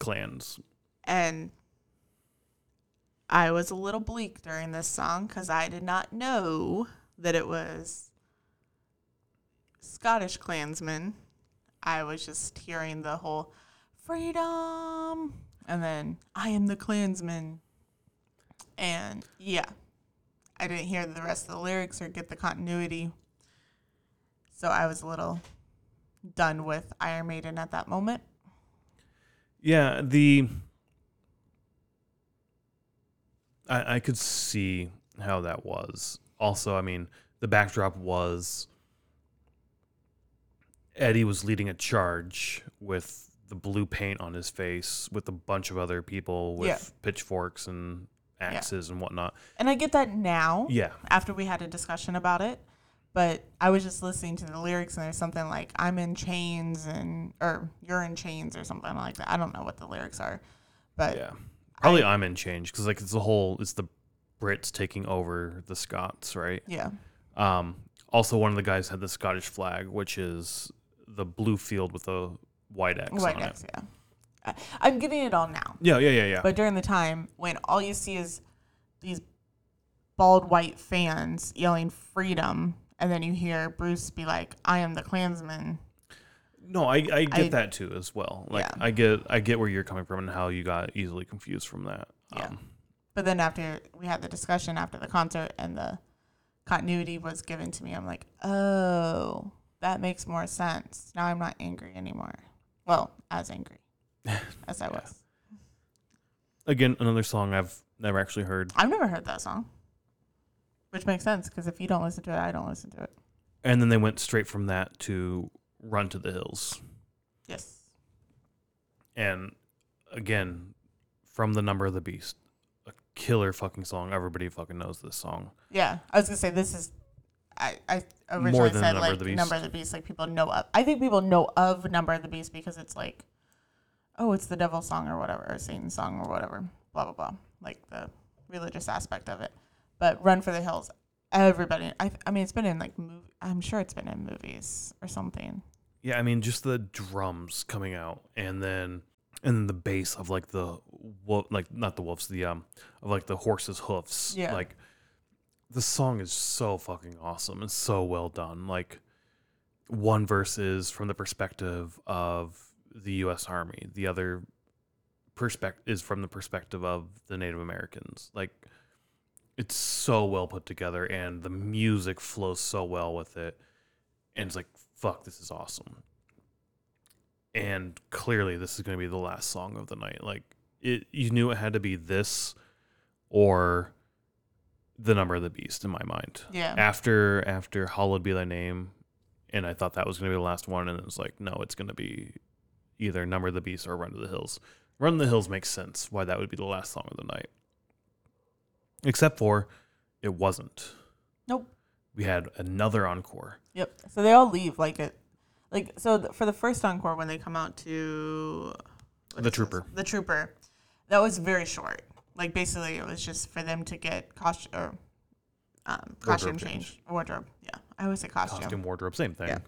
clans. And I was a little bleak during this song because I did not know that it was Scottish clansmen. I was just hearing the whole freedom and then I am the clansman. And yeah, I didn't hear the rest of the lyrics or get the continuity. So I was a little done with Iron Maiden at that moment. Yeah, the I, I could see how that was. Also, I mean, the backdrop was Eddie was leading a charge with the blue paint on his face with a bunch of other people with Yeah. pitchforks and axes and whatnot. And I get that now. Yeah. after we had a discussion about it. But I was just listening to the lyrics and there's something like I'm in chains and or you're in chains or something like that. I don't know what the lyrics are. But Yeah. Probably I, am in chains because like it's the whole it's the Brits taking over the Scots, right? yeah. Um, also, one of the guys had the Scottish flag, which is the blue field with a white X White on X, it. yeah. I'm getting it all now. Yeah, yeah, yeah, yeah. But during the time when all you see is these bald white fans yelling freedom and then you hear Bruce be like, I am the Klansman. no, I, I get I- that too as well. Like Yeah. I get I get where you're coming from and how you got easily confused from that. Yeah. Um, But then after we had the discussion after the concert and the continuity was given to me, I'm like, oh, that makes more sense. Now I'm not angry anymore. Well, as angry as I was. again, another song I've never actually heard. I've never heard that song, which makes sense because if you don't listen to it, I don't listen to it. And then they went straight from that to Run to the Hills. Yes. And again, from the Number of the Beast, a killer fucking song. Everybody fucking knows this song. Yeah, I was gonna say this is. I, I More originally than said Number like of the Beast. number of the beast, like people know of. I think people know of number of the beast because it's like, oh, it's the devil song or whatever, or Satan song or whatever, blah blah blah, like the religious aspect of it. But Run for the Hills, everybody. I I mean, it's been in like movie. I'm sure it's been in movies or something. Yeah, I mean, just the drums coming out, and then and then the bass of like the wolf, like not the wolves, the um, of like the horse's hoofs. Yeah. Like the song is so fucking awesome and so well done. Like one verse is from the perspective of the U.S. Army, the other perspective is from the perspective of the Native Americans. Like it's so well put together, and the music flows so well with it, and it's like fuck, this is awesome. And clearly, this is going to be the last song of the night. Like it, you knew it had to be this or the number of the beast in my mind. Yeah. After after hallowed be thy name, and I thought that was going to be the last one, and it was like, no, it's going to be either number of the beast or run to the hills. Run to the hills makes sense. Why that would be the last song of the night, except for it wasn't. Nope. We had another encore. Yep. So they all leave like it, like so th- for the first encore when they come out to The is this? Trooper. The trooper, that was very short. Like basically, it was just for them to get costume or um, costume change. change. wardrobe. Yeah, I always say costume, Costume, wardrobe, same thing. Yeah.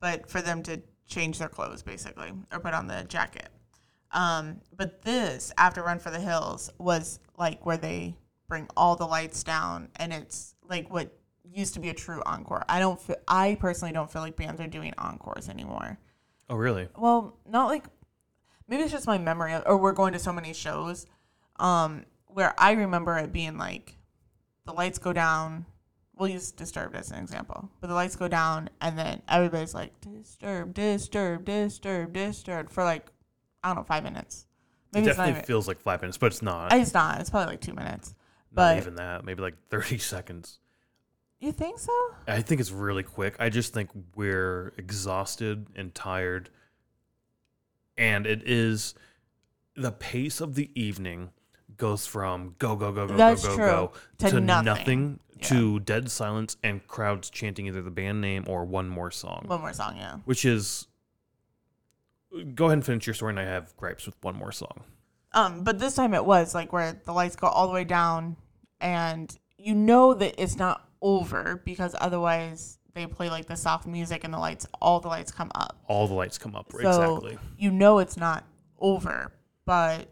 but for them to change their clothes basically or put on the jacket. Um, but this after Run for the Hills was like where they bring all the lights down, and it's like what used to be a true encore. I don't. Feel, I personally don't feel like bands are doing encores anymore. Oh, really? Well, not like maybe it's just my memory, of, or we're going to so many shows, um, where I remember it being like the lights go down. We'll use Disturbed as an example, but the lights go down, and then everybody's like Disturbed, Disturbed, Disturbed, Disturbed for like I don't know five minutes. It Maybe not definitely feels like five minutes, but it's not. It's not. It's probably like two minutes. Not but- even that. Maybe like 30 seconds. You think so? I think it's really quick. I just think we're exhausted and tired. And it is the pace of the evening goes from go go go go That's go go true. go To to nothing. nothing, Yeah. to dead silence and crowds chanting either the band name or one more song, One more song, yeah. which is. Go ahead and finish your story, and I have gripes with one more song. Um, but this time it was like where the lights go all the way down, and you know that it's not over because otherwise they play like the soft music and the lights, all the lights come up. All the lights come up So exactly. you know it's not over, but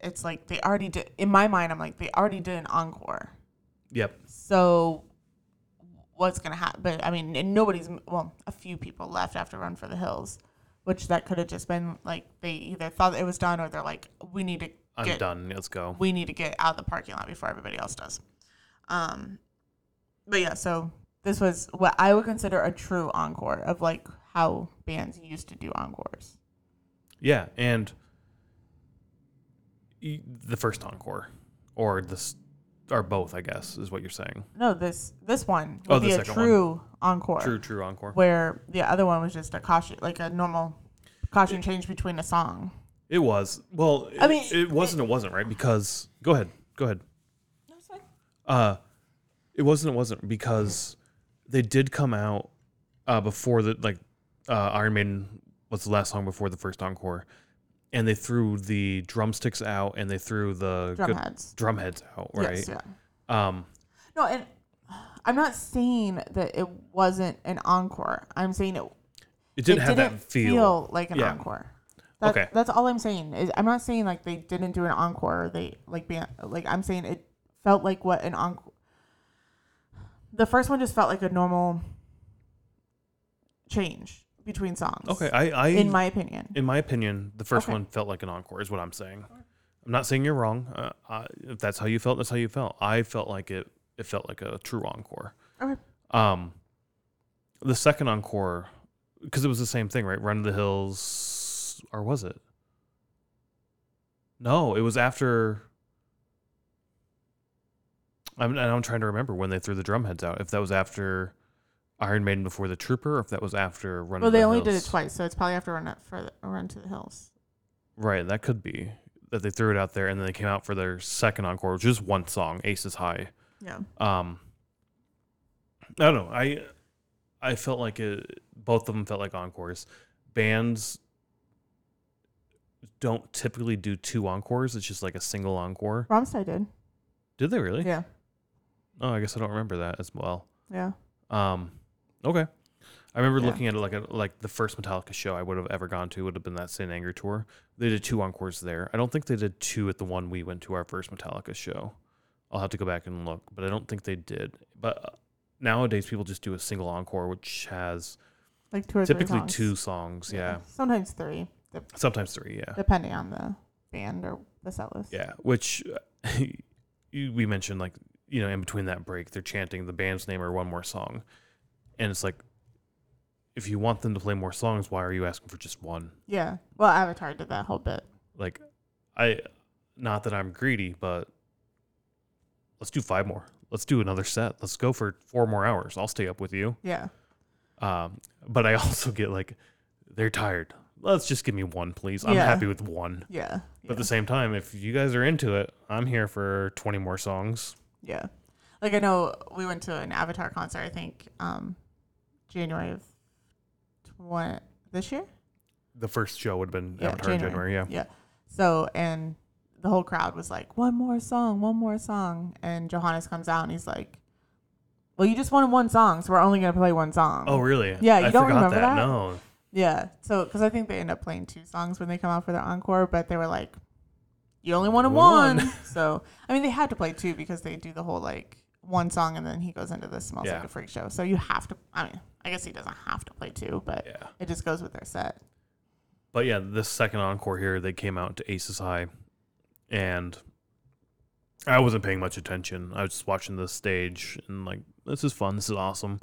it's like they already did. In my mind, I'm like they already did an encore. Yep. So what's gonna happen? But I mean, and nobody's well, a few people left after Run for the Hills, which that could have just been like they either thought it was done or they're like, we need to I'm get done. Let's go. we need to get out of the parking lot before everybody else does. Um, but yeah, so this was what I would consider a true encore of like how bands used to do encores. Yeah, and the first encore, or this, or both, I guess, is what you're saying. No, this this one Oh, would the be a second one. true encore, True, true encore. where the other one was just a caution, like a normal caution change between a song. It was. Well, I it- mean, it wasn't. It wasn't right because. Go ahead. Go ahead. That's fine. Uh, it wasn't. It wasn't because they did come out uh before the like uh Iron Maiden was the last song before the first encore, and they threw the drumsticks out and they threw the Drum good- heads. drum heads out. Right. Yes, yeah. Um. No, and I'm not saying that it wasn't an encore. I'm saying it It didn't it have didn't that feel. like an Yeah. encore. That, Okay. That's all I'm saying. Is I'm not saying like they didn't do an encore. Or they like be like I'm saying it felt like what an encore. The first one just felt like a normal change between songs. Okay. I. I in my opinion. in my opinion, the first Okay. one felt like an encore. Is what I'm saying. I'm not saying you're wrong. Uh, I, if that's how you felt, that's how you felt. I felt like it. It felt like a true encore. Okay. Um, the second encore, because it was the same thing, right? Run to the Hills, or was it? No, it was after. I'm, and I'm trying to remember when they threw the drum heads out. If that was after Iron Maiden before the Trooper, or if that was after Run. Well, to the they only did it twice, so it's probably after run It- for the, run to the hills. Right, that could be that they threw it out there, and then they came out for their second encore, which is one song, "Aces High." Yeah. Um, I don't know. I I felt like it. Both of them felt like encores. Bands don't typically do two encores. It's just like a single encore. Rammstein did. Did they really? Yeah. Oh, I guess I don't remember that as well. Yeah. Um, okay. I remember Yeah. looking at it like a, like the first Metallica show I would have ever gone to would have been that Saint Anger tour. They did two encores there. I don't think they did two at the one we went to our first Metallica show. I'll have to go back and look, but I don't think they did. But uh, nowadays people just do a single encore, which has Like two or three typically songs. two songs. Yeah. Sometimes three, de- sometimes three. Yeah, depending on the band or the set list. yeah. Which uh, we mentioned, like you know, in between that break, they're chanting the band's name or one more song, and it's like. If you want them to play more songs, why are you asking for just one? Yeah. Well, Avatar did that whole bit. like i not that i'm greedy but let's do five more let's do another set let's go for four more hours i'll stay up with you Yeah. um but i also get like they're tired let's just give me one please i'm Yeah. happy with one Yeah. but at the same time if you guys are into it i'm here for 20 more songs Yeah. Like I know we went to an Avatar concert. I think um, January of what this year. the first show would have been Yeah, avatar in January. yeah Yeah. So and the whole crowd was like, "One more song, one more song," and Johannes comes out and he's like, "Well, you just wanted one song, so we're only gonna play one song." oh really Yeah, you I don't forgot remember that? no Yeah. So because I think they end up playing two songs when they come out for their encore, but they were like, "You only wanted One. one." so I mean, they had to play two because they do the whole like one song and then he goes into this smells Yeah. like a freak show. So you have to. I mean, I guess he doesn't have to play two, but yeah it just goes with their set. But yeah, this second encore here, they came out to Aces High, and I wasn't paying much attention. I was just watching the stage and like, this is fun. This is awesome.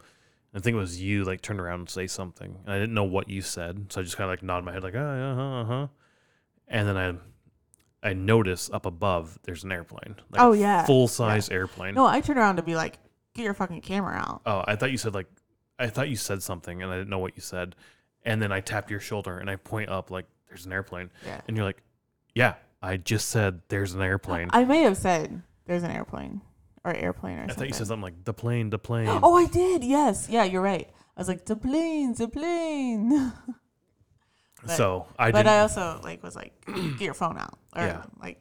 I think it was you like turned around and say something, and I didn't know what you said, so I just kind of like nodded my head like, uh huh, uh huh. And then I, I notice up above there's an airplane. Like Oh, yeah. full size airplane. No, I turned around to be like, "Get your fucking camera out." Oh, I thought you said like, I thought you said something, and I didn't know what you said. And then I tap your shoulder and I point up like, there's an airplane. Yeah. And you're like, yeah, I just said there's an airplane. I may have said there's an airplane or airplane or I something. thought you said something like the plane, the plane. Oh, I did. Yes. Yeah, you're right. I was like, the plane, the plane. but- so I but didn't. I also like was like, get your phone out or Yeah. like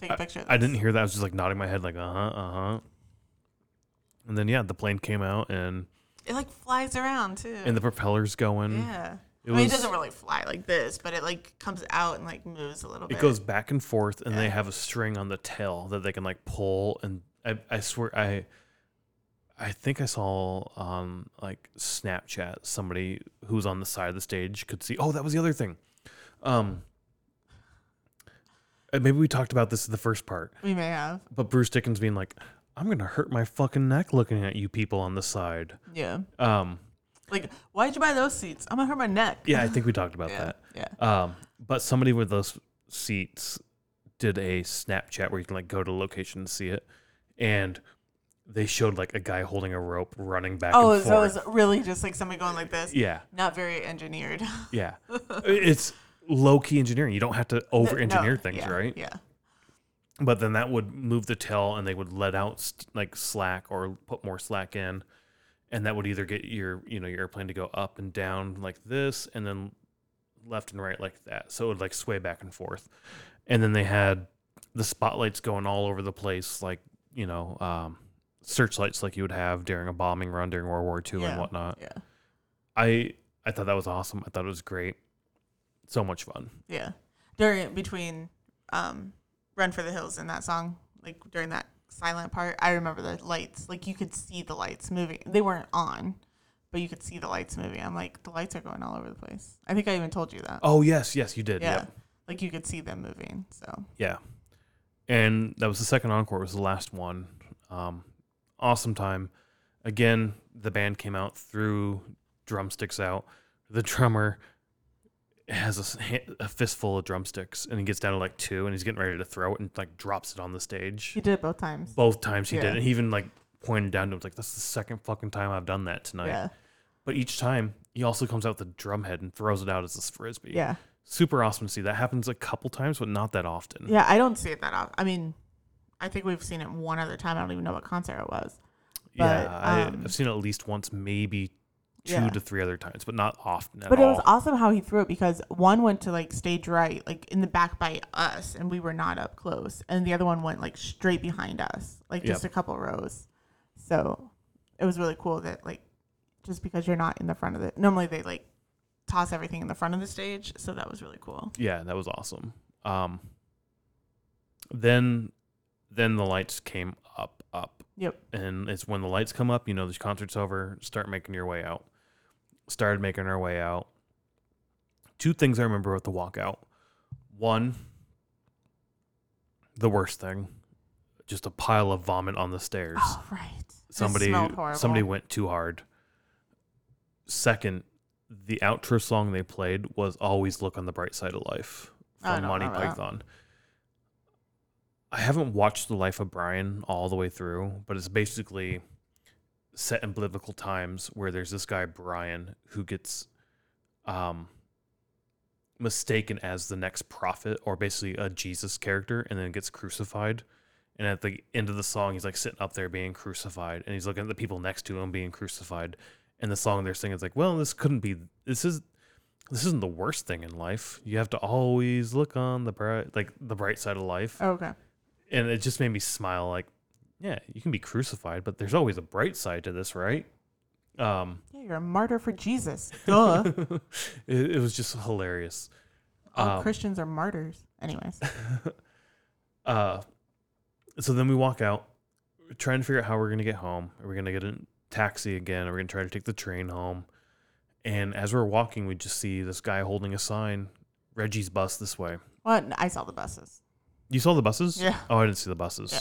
take a picture. Of I didn't hear that. I was just like nodding my head, like uh huh, uh huh. And then yeah, the plane came out and It like flies around too. and the propellers going. yeah. It I mean, it doesn't really fly like this, but it like comes out and like moves a little bit. It goes back and forth, and they have a string on the tail that they can like pull. And I, I swear, I, I think I saw on like Snapchat somebody who's on the side of the stage could see. Oh, that was the other thing. Um, maybe we talked about this in the first part, We may have. but Bruce Dickinson being like, "I'm gonna hurt my fucking neck looking at you people on the side." Yeah. Um, Like, why'd you buy those seats? I'm gonna hurt my neck. yeah, I think we talked about yeah. that. Yeah. Um, but somebody with those seats did a Snapchat where you can like go to a location and see it, and they showed like a guy holding a rope running back Oh, and so it was really just like somebody going like this. yeah, Not very engineered. yeah. it's low key engineering. You don't have to over engineer No, things, yeah, right? Yeah. But then that would move the tail, and they would let out st- like slack or put more slack in, and that would either get your you know your airplane to go up and down like this, and then left and right like that. So it would like sway back and forth. And then they had the spotlights going all over the place, like you know um, searchlights, like you would have during a bombing run during World War II Yeah. and whatnot. Yeah. I I thought that was awesome. I thought it was great. So much fun. Yeah. During between um Run for the Hills and that song, like during that silent part, I remember the lights. Like you could see the lights moving. They weren't on, but you could see the lights moving. I'm like, the lights are going all over the place. I think I even told you that. Oh yes, yes, you did. yeah. Yep. Like you could see them moving. So Yeah. And that was the second encore, It was the last one. Um, awesome time. Again, the band came out, threw drumsticks out. The drummer has a a, fistful of drumsticks and he gets down to like two and he's getting ready to throw it and like drops it on the stage. he did it both times. Both times he Yeah. did. And he even like pointed down to him, like, that's the second fucking time I've done that tonight. Yeah. But each time he also comes out with the drum head and throws it out as a frisbee. Yeah. Super awesome to see. That happens a couple times, but not that often. Yeah. I don't see it that often. I mean, I think we've seen it one other time. I don't even know what concert it was. Yeah, But, I, um, I've seen it at least once, maybe two Yeah. to three other times, but not often at But it all. was awesome how he threw it because one went to like stage right, like in the back by us, and we were not up close, and the other one went like straight behind us, like just Yep. a couple rows. So it was really cool that like just because you're not in the front of it, normally they like toss everything in the front of the stage, so that was really cool. yeah, that was awesome. Um, then, then the lights came up, up, Yep. and it's when the lights come up, you know, the concert's over. Start making your way out. Started making our way out. Two things I remember about the walkout. One, the worst thing, just a pile of vomit on the stairs. Oh right. Somebody somebody went too hard. Second, the outro song they played was "Always Look on the Bright Side of Life" from Monty that. Python. I haven't watched The Life of Brian all the way through, but it's basically set in biblical times where there's this guy Brian who gets um mistaken as the next prophet or basically a Jesus character and then gets crucified. And at the end of the song, he's like sitting up there being crucified, and he's looking at the people next to him being crucified. And the song they're singing is like, "Well, this couldn't be. This is, this isn't the worst thing in life. You have to always look on the bright, like the bright side of life." Okay. And it just made me smile. Like, yeah, you can be crucified, but there's always a bright side to this, right? Um, Yeah, you're a martyr for Jesus. Duh. it, it was just hilarious. All Um, Christians are martyrs. Anyways. uh, so then we walk out, we're trying to figure out how we're gonna get home. Are we gonna get a taxi again? We're gonna try to take the train home? And as we're walking, we just see this guy holding a sign, Reggie's bus this way. What? I saw the buses. You saw the buses? Yeah. Oh, I didn't see the buses. Yeah.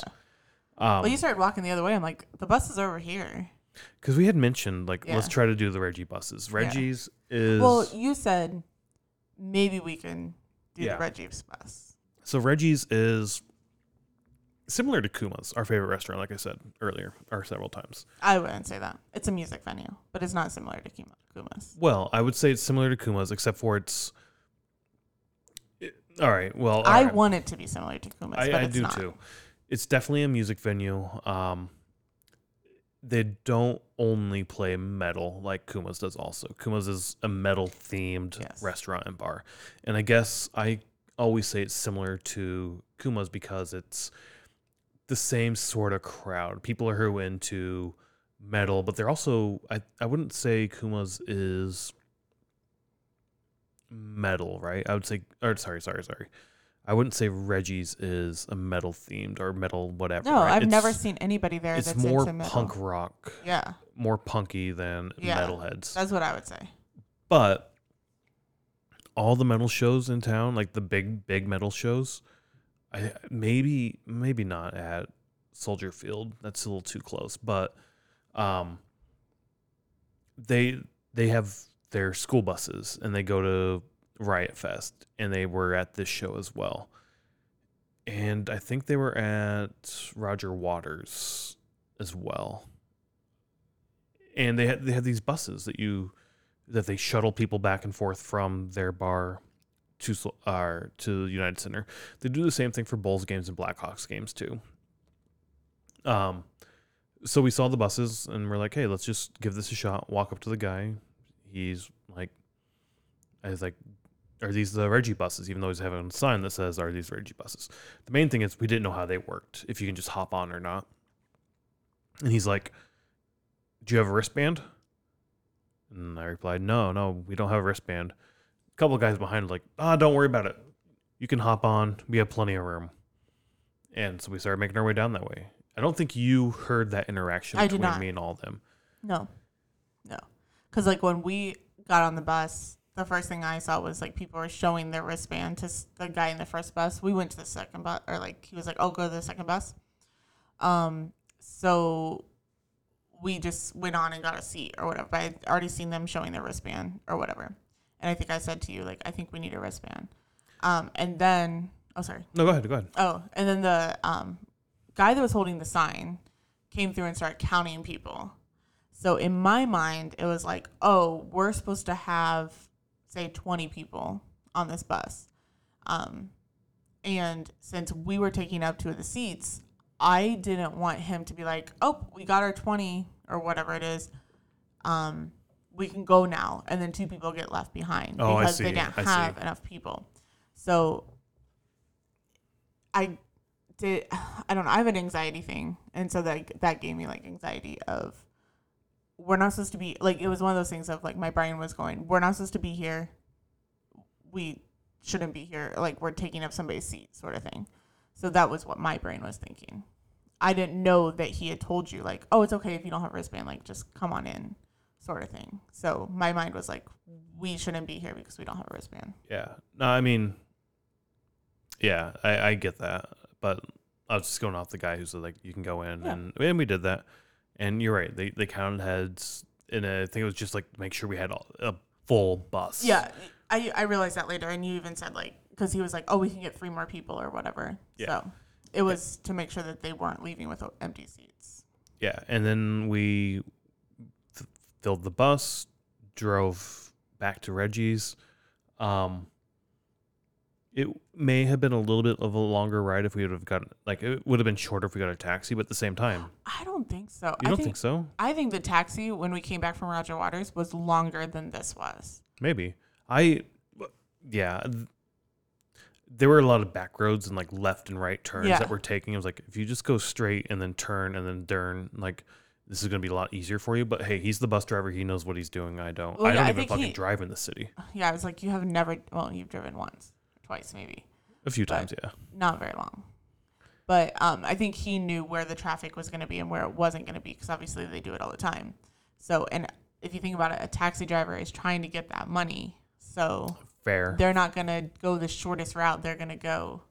Um, well, you started walking the other way. I'm like, the bus is over here. because we had mentioned like let's try to do the Reggie buses. Reggie's is Well, you said maybe we can do Yeah. the Reggie's bus. so Reggie's is similar to Kuma's, our favorite restaurant, like I said earlier, or several times. I wouldn't say that. It's a music venue, but it's not similar to Kuma's. Well, I would say it's similar to Kuma's, except for it's it, All right. Well, all I right. want it to be similar to Kuma's, I, but I do not. too. It's definitely a music venue. Um, they don't only play metal like Kuma's does. Also, Kuma's is a metal themed Yes. restaurant and bar, and I guess I always say it's similar to Kuma's because it's the same sort of crowd. People are who are into metal, but they're also I I wouldn't say Kuma's is metal, right? I would say or sorry, sorry, sorry. I wouldn't say Reggie's is a metal themed or metal whatever. No, right? I've never seen anybody there It's that's more punk rock, Yeah, more punky than Yeah. metalheads. that's what I would say. But all the metal shows in town, like the big big metal shows, I maybe maybe not at Soldier Field. That's a little too close, but um they they have their school buses and they go to Riot Fest and they were at this show as well. And I think they were at Roger Waters as well. And they had they had these buses that you that they shuttle people back and forth from their bar to uh, to United Center. They do the same thing for Bulls games and Blackhawks games too. Um, so we saw the buses and we're like, hey, let's just give this a shot. Walk up to the guy. He's like, I was like, are these the Reggie buses? Even though he's having a sign that says, are these Reggie buses? The main thing is we didn't know how they worked, if you can just hop on or not. And he's like, do you have a wristband? And I replied, no, no, we don't have a wristband. A couple of guys behind like, ah, don't worry about it. You can hop on. We have plenty of room. And so we started making our way down that way. I don't think you heard that interaction I did between not. me and all of them. No, no, because like when we got on the bus, the first thing I saw was like people were showing their wristband to s- the guy in the first bus. We went to the second bus, or like he was like, "Oh, go to the second bus." Um, so we just went on and got a seat or whatever. But I'd already seen them showing their wristband or whatever, and I think I said to you like, "I think we need a wristband." Um, and then oh, sorry. No, go ahead. Go ahead. Oh, and then the um, guy that was holding the sign came through and started counting people. So in my mind, it was like, oh, we're supposed to have, say, 20 people on this bus. Um, and since we were taking up two of the seats, I didn't want him to be like, oh, we got our 20 or whatever it is. Um, we can go now. And then two people get left behind Oh, because see. they didn't I see. have enough people. So I did I don't know, I have an anxiety thing. And so that that gave me like anxiety of we're not supposed to be like it was one of those things of like my brain was going, We're not supposed to be here. We shouldn't be here. Like we're taking up somebody's seat sort of thing. So that was what my brain was thinking. I didn't know that he had told you like, oh, it's okay if you don't have a wristband, like just come on in, sort of thing. So my mind was like, we shouldn't be here because we don't have a wristband. Yeah. No, I mean, yeah, I, I get that, but I was just going off the guy who said like you can go in, Yeah. and and we did that, and you're right. They they counted heads, and I think it was just like make sure we had all- a full bus. Yeah, I I realized that later, and you even said like because he was like, oh, we can get three more people or whatever. Yeah. So it was to make sure that they weren't leaving with empty seats. Yeah, and then we filled the bus, drove back to Reggie's. Um, it may have been a little bit of a longer ride if we would have gotten like it would have been shorter if we got a taxi, but at the same time, I don't think so. you I don't think, think so? I think the taxi when we came back from Roger Waters was longer than this was. Maybe. I, yeah. There were a lot of back roads and like left and right turns Yeah. that we're taking. It was like, if you just go straight and then turn and then turn, like, this is going to be a lot easier for you. But hey, he's the bus driver. He knows what he's doing. I don't. Well, I don't I even think fucking he- drive in the city. Yeah, I was like, you have never. Well, you've driven once, twice maybe, A few times, yeah. not very long. But um, I think he knew where the traffic was going to be and where it wasn't going to be because obviously they do it all the time. So, and if you think about it, a taxi driver is trying to get that money. So Fair. they're not going to go the shortest route. They're going to go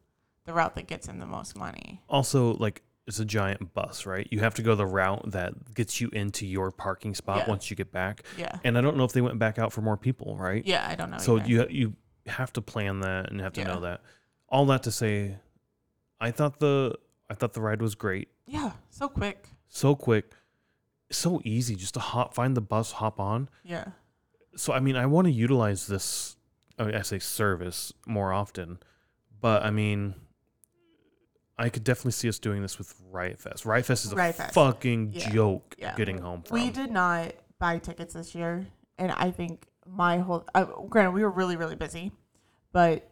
the route that gets them the most money. Also, like, it's a giant bus, right? You have to go the route that gets you into your parking spot Yeah. once you get back. Yeah. And I don't know if they went back out for more people, right? Yeah, I don't know. So either. you you have to plan that and have to Yeah. know that. All that to say, I thought the I thought the ride was great. yeah, so quick. So quick, so easy just to hop find the bus, hop on. Yeah. So I mean, I want to utilize this I, mean, I say service more often. But I mean, I could definitely see us doing this with Riot Fest. Riot Fest is a Riot Fest. fucking Yeah. joke Yeah. getting home from. We did not buy tickets this year, and I think my whole uh, granted we were really really busy, but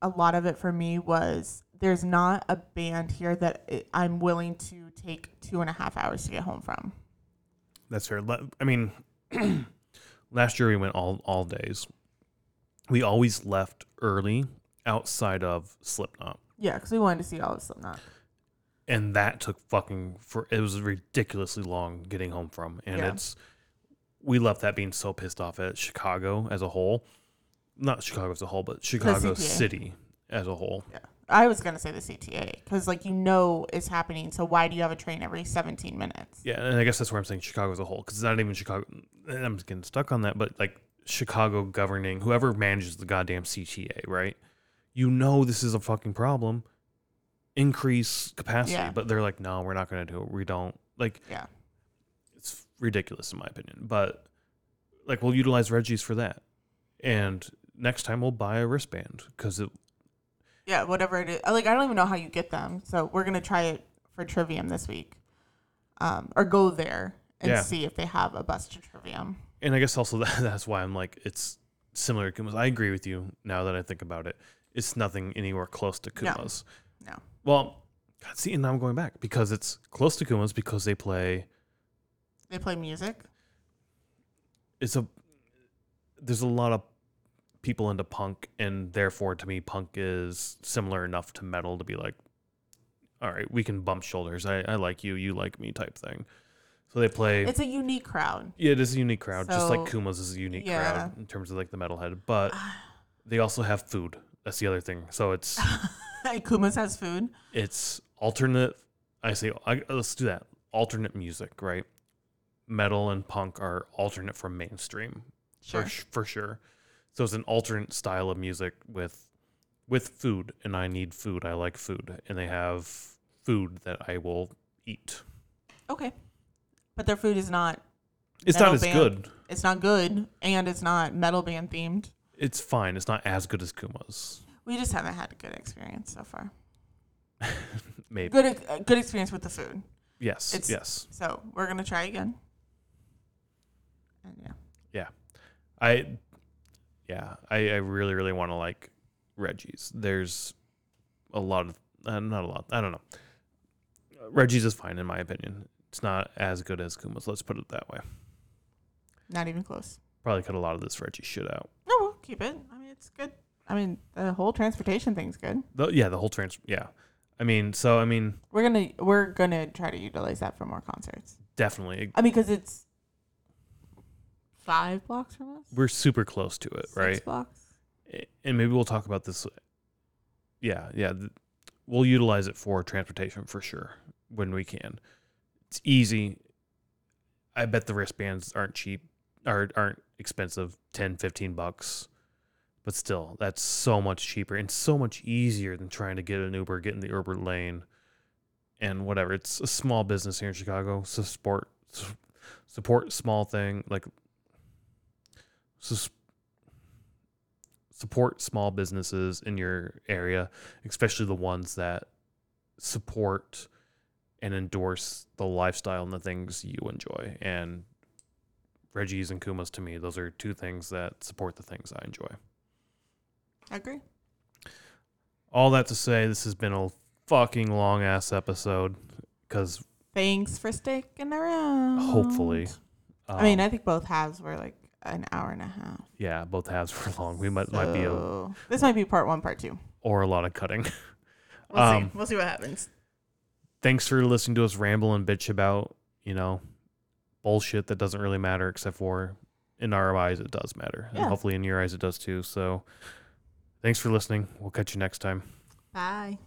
a lot of it for me was there's not a band here that I- I'm willing to take two and a half hours to get home from. That's fair. Le- I mean, last year we went all all days. We always left early outside of Slipknot, Yeah, because we wanted to see all of Slipknot. and that took fucking for. It was ridiculously long getting home from, and Yeah. it's we left that being so pissed off at Chicago as a whole, not Chicago as a whole, but Chicago City as a whole. Yeah, I was gonna say the CTA because like you know it's happening. So why do you have a train every 17 minutes? Yeah, and I guess that's where I'm saying Chicago as a whole, because it's not even Chicago. I'm getting stuck on that, but like Chicago governing, whoever manages the goddamn CTA, right? You know this is a fucking problem. Increase capacity, Yeah. but they're like, no, we're not going to do it. We don't like. Yeah. it's ridiculous in my opinion. But like, we'll utilize Reggie's for that, and next time we'll buy a wristband because it. Yeah, whatever it is. Like I don't even know how you get them. So we're gonna try it for Trivium this week, um, or go there and Yeah. see if they have a bus to Trivium. And I guess also that, that's why I'm like, it's similar. I agree with you now that I think about it. It's nothing anywhere close to Kuma's. No. no. Well, God, see, and now I'm going back because it's close to Kuma's because they play. They play music. It's a. There's a lot of people into punk, and therefore, to me, punk is similar enough to metal to be like, all right, we can bump shoulders. I, I like you, you like me, type thing. So they play. It's a unique crowd. Yeah, it is a unique crowd, just like Kuma's is a unique yeah. crowd in terms of like the metalhead. But they also have food. That's the other thing. So it's Kuma's has food. it's alternate. I say I, let's do that. Alternate music, right? Metal and punk are alternate from mainstream Sure. for sh- for sure. So it's an alternate style of music with with food, and I need food. I like food, and they have food that I will eat. Okay. But their food is not. It's not as band. good. It's not good, and it's not metal band themed. It's fine. It's not as good as Kuma's. We just haven't had a good experience so far. Maybe. Good, uh, good experience with the food. Yes. It's- yes. So we're gonna try again. And yeah. I, yeah, I, I really, really want to like Reggie's. There's a lot of, uh, not a lot, I don't know. Uh, Reggie's is fine in my opinion. It's not as good as Kuma's. Let's put it that way. Not even close. Probably cut a lot of this Reggie shit out. Keep it. I mean, it's good. I mean, the whole transportation thing's good. The, yeah, the whole trans. Yeah, I mean, so I mean, We're gonna we're gonna try to utilize that for more concerts. definitely, I mean, because it's five blocks from us. we're super close to it, Six right? blocks. And maybe we'll talk about this. Yeah, yeah, we'll utilize it for transportation for sure when we can. It's easy. I bet the wristbands aren't cheap, or aren't expensive, 10, 15 bucks. But still, that's so much cheaper and so much easier than trying to get an Uber, get in the Uber lane, and whatever. It's a small business here in Chicago. So support, support small thing like. sus- support small businesses in your area, especially the ones that support and endorse the lifestyle and the things you enjoy. And Reggie's and Kuma's to me, those are two things that support the things I enjoy. I agree. All that to say, this has been a fucking long ass episode because Thanks for sticking around. hopefully, um, I mean, I think both halves were like an hour and a half. yeah, both halves were long. We might might be a this might be part one, part two. or a lot of cutting. We'll Um, see. We'll see what happens. thanks for listening to us ramble and bitch about, you know, bullshit that doesn't really matter except for in our eyes it does matter. And hopefully in your eyes it does too. So thanks for listening. We'll catch you next time. Bye.